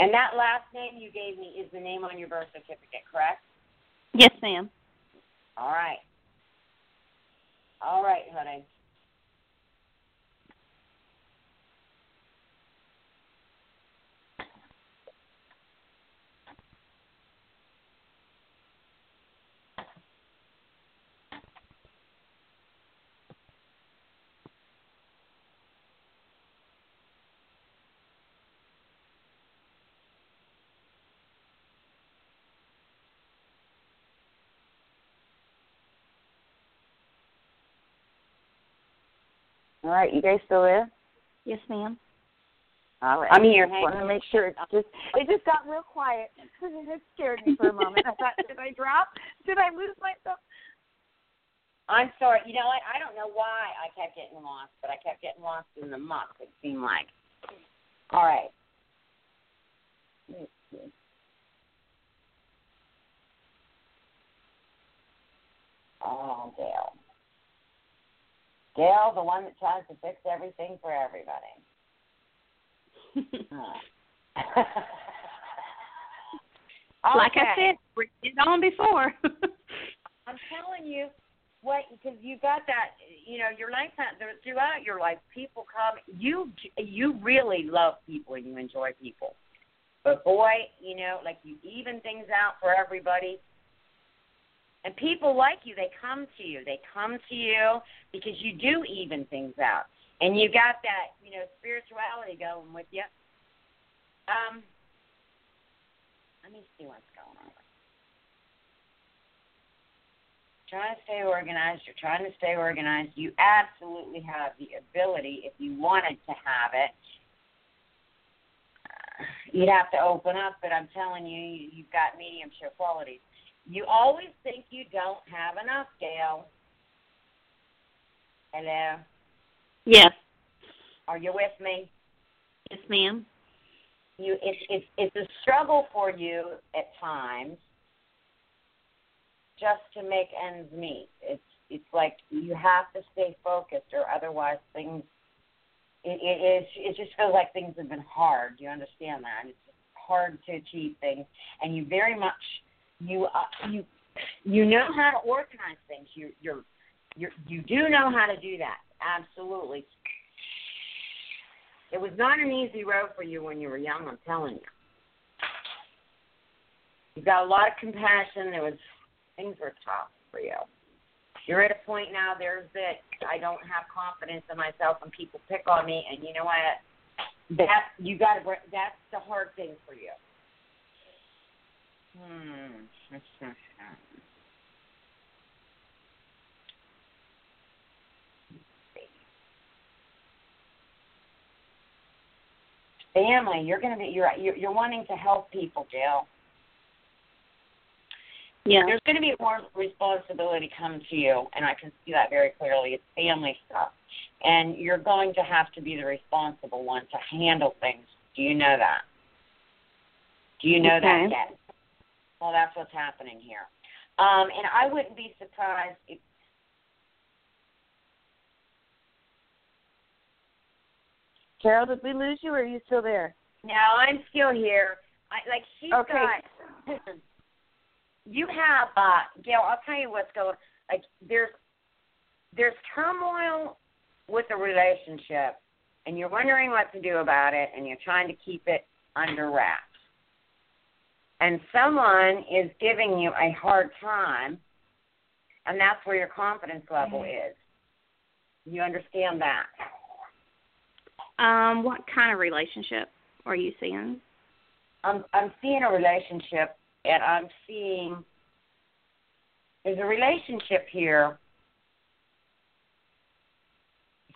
And that last name you gave me is the name on your birth certificate, correct? yes, ma'am. All right. All right, honey. All right, you guys still there? Yes, ma'am. All right. I'm here. Just Hang want to make sure it's just it just got real quiet. (laughs) it scared me for a moment. I thought, did I drop? Did I lose myself? I'm sorry. You know what? I don't know why I kept getting lost, but I kept getting lost in the muck. It seemed like. All right. Oh, Gail. Gail, the one that tries to fix everything for everybody. (laughs) Huh. Like I said, we did on before. (laughs) I'm telling you, what because you got that, you know, your lifetime throughout your life, people come. You you really love people and you enjoy people, but boy, you know, like you even things out for everybody. And people like you, they come to you. They come to you because you do even things out, and you got that, you know, spirituality going with you. Um, let me see what's going on. trying to stay organized. You're trying to stay organized. You absolutely have the ability, if you wanted to have it. You'd have to open up, but I'm telling you, you- you've got mediumship qualities. You always think you don't have enough, Gail. Hello, yes. are you with me? Yes, ma'am. You, it's it's it's a struggle for you at times, just to make ends meet. It's it's like you have to stay focused, or otherwise things. It, it is. It just feels like things have been hard. Do You understand that? It's hard to achieve things, and you very much you uh, you you know how to organize things. You you're you you do know how to do that. Absolutely. It was not an easy road for you when you were young. I'm telling you. You got a lot of compassion. There was things were tough for you. You're at a point now. There's that I don't have confidence in myself, and people pick on me. And you know what? That you got to. That's the hard thing for you. Hmm. Family, you're gonna be. You're you're, you're wanting to help people, Jill. Yeah. There's going to be more responsibility come to you, and I can see that very clearly. It's family stuff, and you're going to have to be the responsible one to handle things. Do you know that? Do you know that yet? Well, that's what's happening here. Um, and I wouldn't be surprised if. Carol, did we lose you, or are you still there? No, I'm still here. I, like she's okay. got. (clears throat) You have uh, Gail. I'll tell you what's going. Like there's there's turmoil with a relationship, and you're wondering what to do about it, and you're trying to keep it under wraps. And someone is giving you a hard time, and that's where your confidence level is. You understand that? Um, what kind of relationship are you seeing? I'm I'm seeing a relationship and I'm seeing there's a relationship here.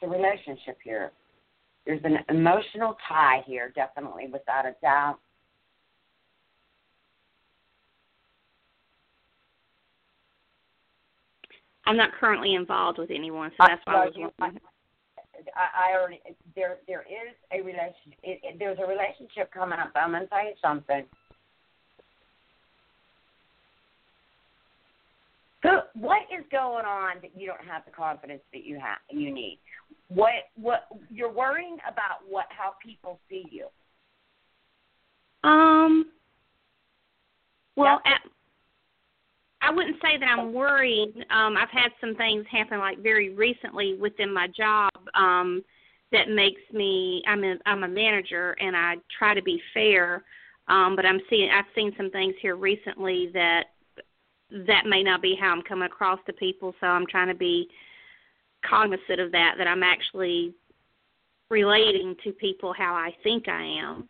There's a relationship here. There's an emotional tie here, definitely, without a doubt. I'm not currently involved with anyone, so that's why I was wondering. I, I already there there is a relation. It, it, there's a relationship coming up. I'm gonna tell you something. Who, what is going on that you don't have the confidence that you have you need? What what you're worrying about? What how people see you? Um. Well, Yep. at, I wouldn't say that I'm worried. Um, I've had some things happen like very recently within my job um, that makes me. I'm a I'm a manager and I try to be fair, um, but I'm seeing I've seen some things here recently that that may not be how I'm coming across to people. So I'm trying to be cognizant of that. That I'm actually relating to people how I think I am.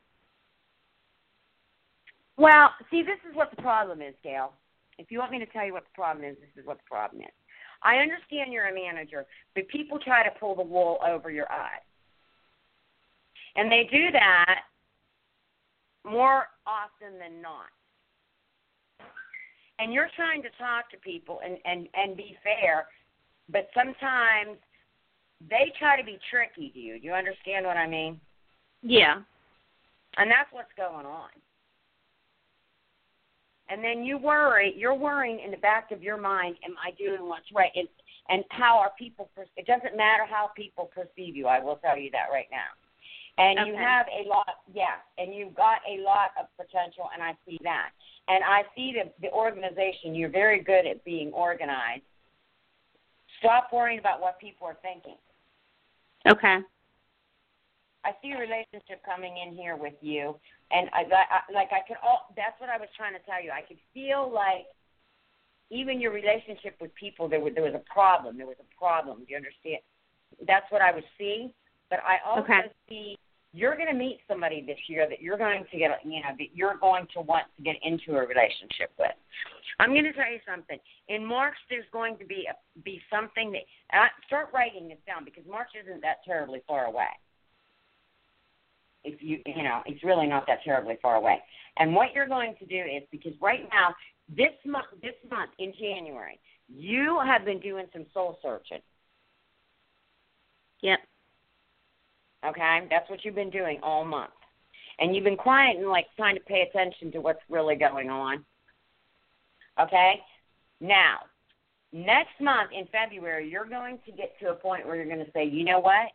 Well, see, this is what the problem is, Gail. If you want me to tell you what the problem is, this is what the problem is. I understand you're a manager, but people try to pull the wool over your eyes. And they do that more often than not. And you're trying to talk to people and, and, and be fair, but sometimes they try to be tricky to you. Do you understand what I mean? Yeah. And that's what's going on. And then you worry, you're worrying in the back of your mind, am I doing what's right? And, and how are people, per- it doesn't matter how people perceive you, I will tell you that right now. And you have a lot, yeah, and you've got a lot of potential, and I see that. And I see the, the organization, you're very good at being organized. Stop worrying about what people are thinking. Okay. I see a relationship coming in here with you, and I, I like I could all. That's what I was trying to tell you. I could feel like even your relationship with people, there was there was a problem. There was a problem. Do you understand? That's what I would see. But I also Okay. see you're going to meet somebody this year that you're going to get, you know, that you're going to want to get into a relationship with. I'm going to tell you something. In March, there's going to be a, be something that and I, start writing this down because March isn't that terribly far away if you you know it's really not that terribly far away. And what you're going to do is because right now this month this month in january you have been doing some soul searching. Yep. okay? That's what you've been doing all month. And you've been quiet and like trying to pay attention to what's really going on. Okay? Now next month in february you're going to get to a point where you're going to say you know what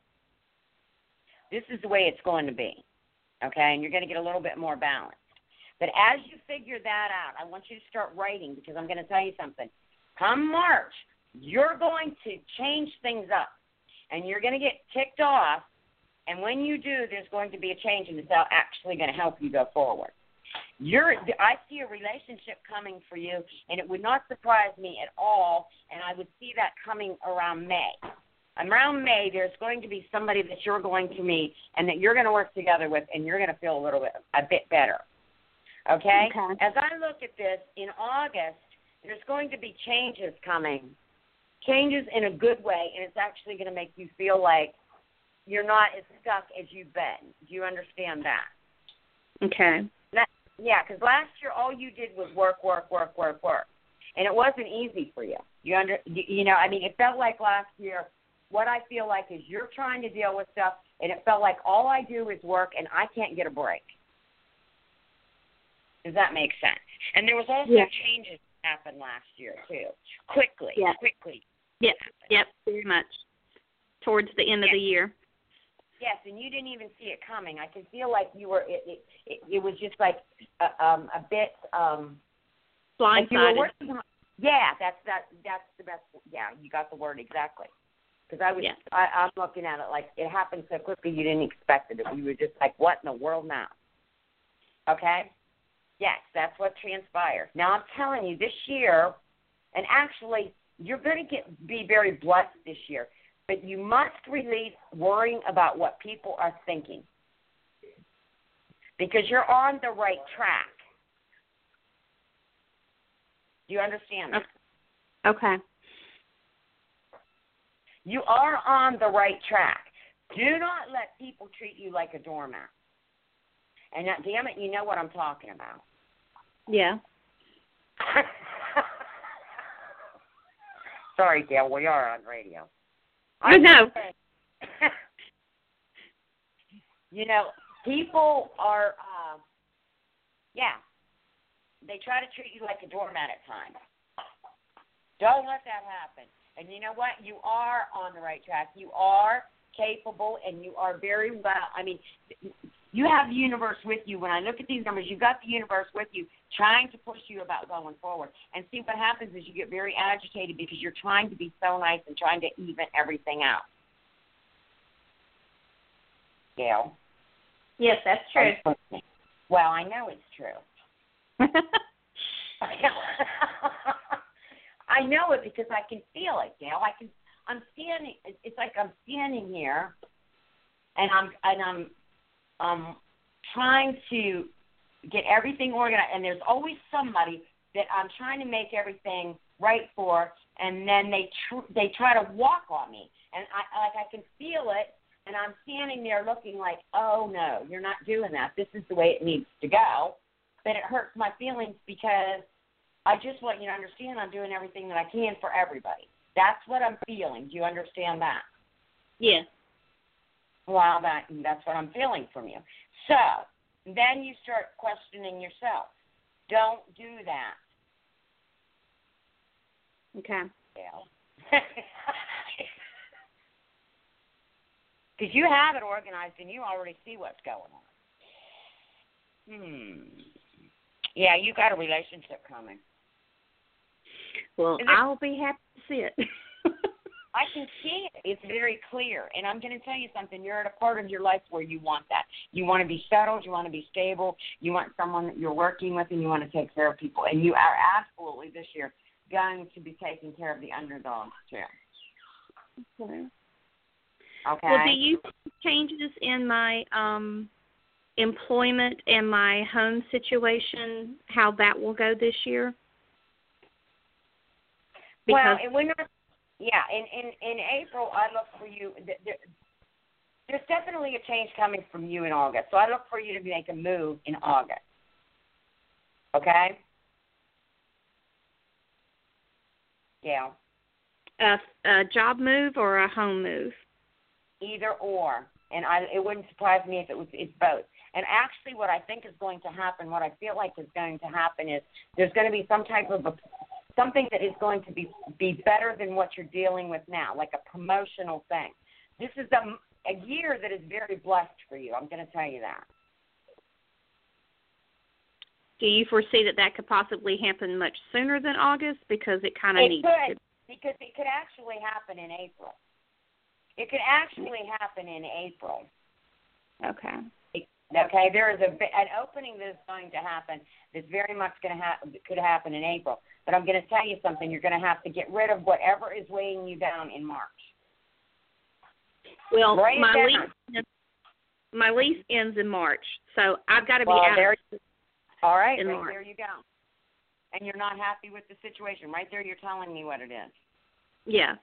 this is the way it's going to be. Okay? And you're going to get a little bit more balance. But as you figure that out, I want you to start writing because I'm going to tell you something. Come March, you're going to change things up and you're going to get ticked off. And when you do, there's going to be a change and it's actually going to help you go forward. You're, I see a relationship coming for you, and it would not surprise me at all. And I would see that coming around May around May, there's going to be somebody that you're going to meet and that you're going to work together with, and you're going to feel a little bit a bit better. Okay? Okay. As I look at this in August, there's going to be changes coming, changes in a good way, and it's actually going to make you feel like you're not as stuck as you've been. Do you understand that? Okay. That, yeah, because last year all you did was work, work, work, work, work, and it wasn't easy for you. You under, you you know, I mean, it felt like last year. What I feel like is you're trying to deal with stuff, and it felt like all I do is work, and I can't get a break. Does that make sense? And there was also Yeah. changes that happened last year too, quickly, Yeah. quickly. Yep. Yep. Very much. Towards the end of the year. Yes, and you didn't even see it coming. I could feel like you were. It it it, it was just like a, um a bit um. like you were Blindsided. working Yeah, that's that. That's the best. Yeah, you got the word exactly. Because I was, Yeah. I, I'm looking at it like it happened so quickly you didn't expect it. We were just like, what in the world now? Okay. Yes, that's what transpired. Now I'm telling you, this year, and actually, you're going to get be very blessed this year. But you must release worrying about what people are thinking, because you're on the right track. Do you understand that? Okay. You are on the right track. Do not let people treat you like a doormat. And that, damn it, you know what I'm talking about. Yeah. (laughs) Sorry, Dale, we are on radio. I know. (laughs) you know, people are, uh, yeah, they try to treat you like a doormat at times. Don't let that happen. And you know what? You are on the right track. You are capable, and you are very well. I mean, you have the universe with you. When I look at these numbers, you've got the universe with you, trying to push you about going forward. And see what happens is you get very agitated because you're trying to be so nice and trying to even everything out. Gail. Yes, that's true. Well, I know it's true. (laughs) (laughs) I know it because I can feel it, Gail. I can. I'm standing. It's like I'm standing here, and I'm and I'm um trying to get everything organized. And there's always somebody that I'm trying to make everything right for, and then they tr- they try to walk on me, and I like I can feel it, and I'm standing there looking like, oh no, you're not doing that. This is the way it needs to go. But it hurts my feelings because I just want you to understand I'm doing everything that I can for everybody. That's what I'm feeling. Do you understand that? Yeah. Well, that that's what I'm feeling from you. So then you start questioning yourself. Don't do that, Okay. Gail. (laughs) Because you have it organized and you already see what's going on. Hmm. Yeah, you got a relationship coming. Well, I'll be happy to see it. (laughs) I can see it. It's very clear. And I'm going to tell you something. You're at a part of your life where you want that. You want to be settled. You want to be stable. You want someone that you're working with, and you want to take care of people. And you are absolutely this year going to be taking care of the underdogs too. Okay. Okay. Well, do you see changes in my um employment and my home situation, how that will go this year? Well, and we're not. Yeah, in in in April, I look for you. There, there's definitely a change coming from you in August. So I look for you to make a move in August. Okay. Yeah. a, a job move or a home move? either or and i it wouldn't surprise me if it was it's both and actually what i think is going to happen what i feel like is going to happen is there's going to be some type of a something that is going to be be better than what you're dealing with now like a promotional thing this is a a year that is very blessed for you i'm going to tell you that Do you foresee that that could possibly happen much sooner than August because it kind of needs could to? because it could actually happen in april it could actually happen in april Okay. Okay, there is a an opening that is going to happen. That's very much going to happen. Could happen in April. But I'm going to tell you something. You're going to have to get rid of whatever is weighing you down in March. Well, Write my lease my lease ends in March, so I've got to be Well, out. there. All right, in right March. there you go. And you're not happy with the situation. Right there, you're telling me what it is. Yeah.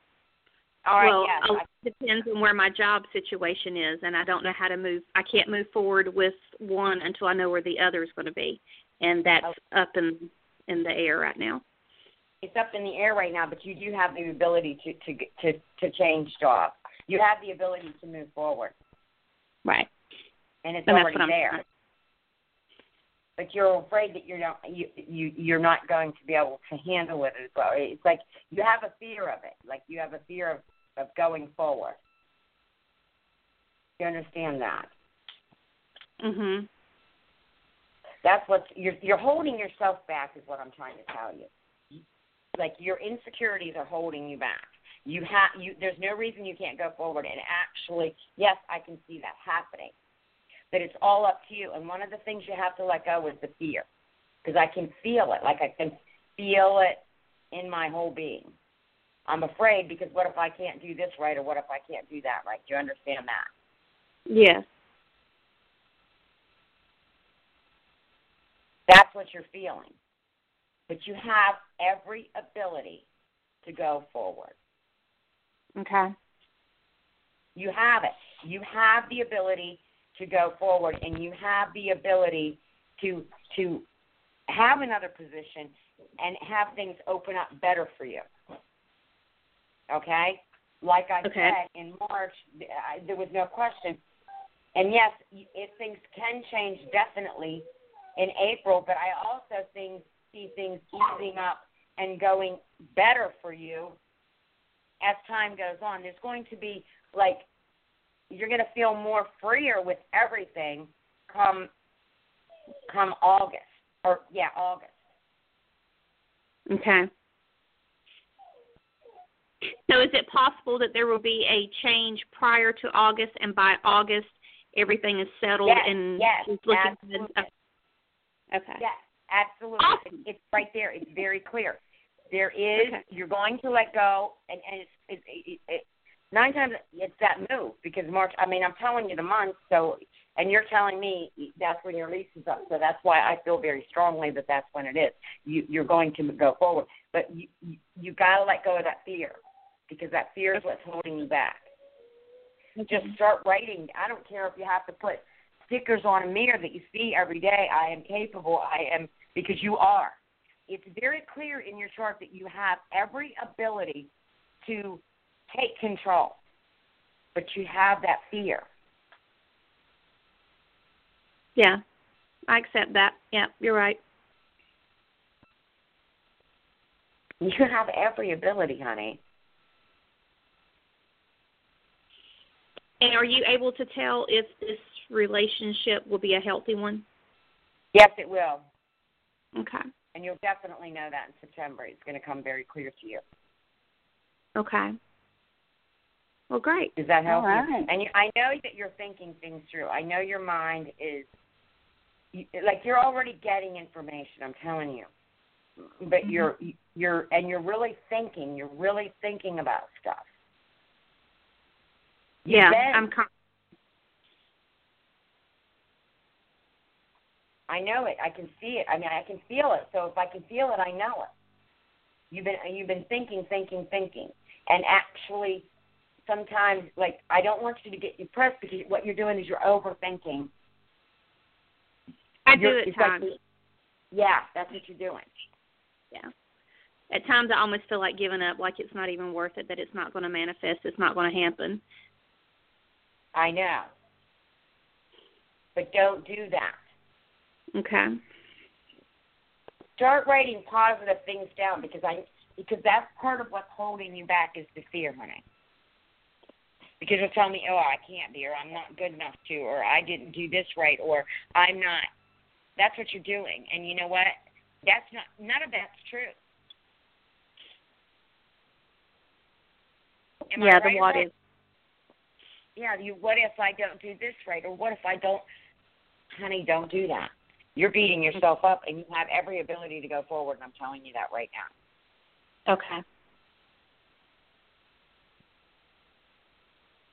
All right. well, yes. a I- depends on where my job situation is, and I don't know how to move. I can't move forward with one until I know where the other is going to be, and that's Oh. up in in the air right now. It's up in the air right now, but you do have the ability to to to to change jobs. You have the ability to move forward, Right. and it's And already what I'm there. but you're afraid that you're not you you you're not going to be able to handle it as well. It's like you have a fear of it, like you have a fear of of going forward. You understand that? Mhm. That's what you're you're holding yourself back is what I'm trying to tell you. Like your insecurities are holding you back. You have you there's no reason you can't go forward and actually yes, I can see that happening. But it's all up to you and one of the things you have to let go is the fear. Because I can feel it. Like I can feel it in my whole being. I'm afraid because what if I can't do this right or what if I can't do that right? Do you understand that? Yes. That's what you're feeling. But you have every ability to go forward. Okay. You have it. You have the ability to go forward and you have the ability to to have another position and have things open up better for you. Okay? Like I Okay. said in March, I, there was no question. And yes, if things can change definitely in April, but I also think, see things easing up and going better for you as time goes on. There's going to be like you're going to feel more freer with everything come come August or yeah August. Okay. So is it possible that there will be a change prior to August and by August everything is settled Yes, and yes, looking good? Okay. Yes, absolutely. Awesome. It's right there. It's very clear. There is. Okay. You're going to let go, and and it's, it's it, it, nine times it's that move because March. I mean, I'm telling you the month. So, and you're telling me that's when your lease is up. So that's why I feel very strongly that that's when it is. You you're going to go forward, but you you, you got to let go of that fear because that fear is what's holding you back. Just start writing. I don't care if you have to put stickers on a mirror that you see every day. I am capable. I am because you are. It's very clear in your chart that you have every ability to take control, but you have that fear. Yeah. I accept that. Yeah, you're right. You have every ability, honey. And are you able to tell if this relationship will be a healthy one? Yes, it will. Okay. And you'll definitely know that in September. It's going to come very clear to you. Okay. Well, great. Does that help All right. you? And you, I know that you're thinking things through. I know your mind is you, like you're already getting information. I'm telling you, but Mm-hmm. you're you're and you're really thinking. You're really thinking about stuff. You've Yeah, been- I'm com- I know it. I can see it. I mean, I can feel it. So if I can feel it, I know it. You've been you've been thinking, thinking, thinking, and actually, sometimes like I don't want you to get depressed because what you're doing is you're overthinking. I do You're- at it's like- yeah, that's what you're doing. Yeah. At times I almost feel like giving up, like it's not even worth it, that it's not going to manifest, it's not going to happen. I know, but don't do that. Okay. Start writing positive things down because I because that's part of what's holding you back is the fear, honey. Because you'll tell me, oh, I can't be, or I'm not good enough to, or I didn't do this right, or I'm not. That's what you're doing, and you know what? That's not. None of that's true. Am I yeah, right the what if. yeah, you what if I don't do this right or what if I don't honey, don't do that. You're beating yourself up and you have every ability to go forward and I'm telling you that right now. Okay.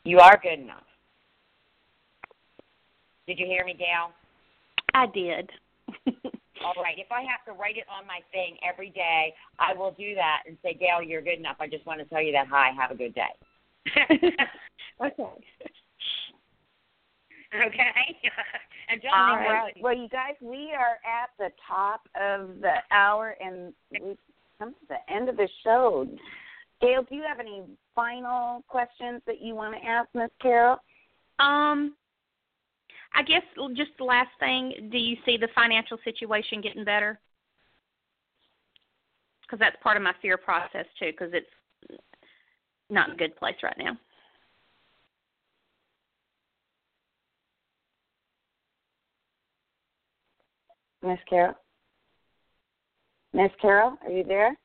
You are good enough. Did you hear me, Gail? I did. (laughs) All right. If I have to write it on my thing every day, I will do that and say, Gail, you're good enough. I just want to tell you that. Hi, have a good day. (laughs) okay. (laughs) okay? (laughs) and don't All think right. Well, you guys, we are at the top of the hour, and we've come to the end of the show. Gail, do you have any final questions that you want to ask Miss Carol? Um, I guess just the last thing. Do you see the financial situation getting better? Because that's part of my fear process too. Because it's not a good place right now. Miss Carol? Miss Carol, are you there?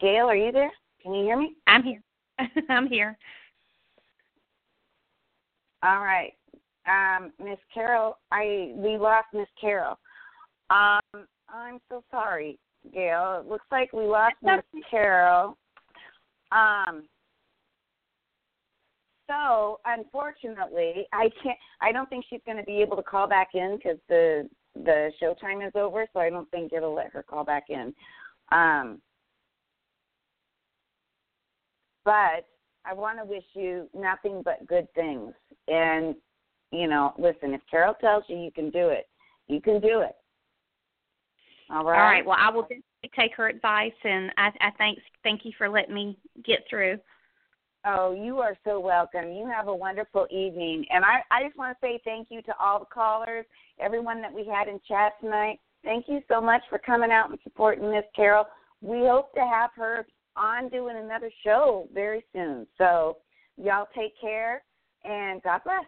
Gail, are you there? Can you hear me? I'm here. (laughs) I'm here. All right. Um, Miss Carol, I we lost Miss Carol. Um, I'm so sorry, Gail. It looks like we lost Miss Carol. Um, so unfortunately, I can't. I don't think she's going to be able to call back in because the the show time is over. So I don't think it'll let her call back in. Um, but I want to wish you nothing but good things. And you know, listen, if Carol tells you you can do it, you can do it. All right. All right. Well, I will definitely take her advice, and I, I thank thank you for letting me get through. Oh, you are so welcome. You have a wonderful evening. And I, I just want to say thank you to all the callers, everyone that we had in chat tonight. Thank you so much for coming out and supporting Miss Carol. We hope to have her on doing another show very soon. So, y'all take care and God bless.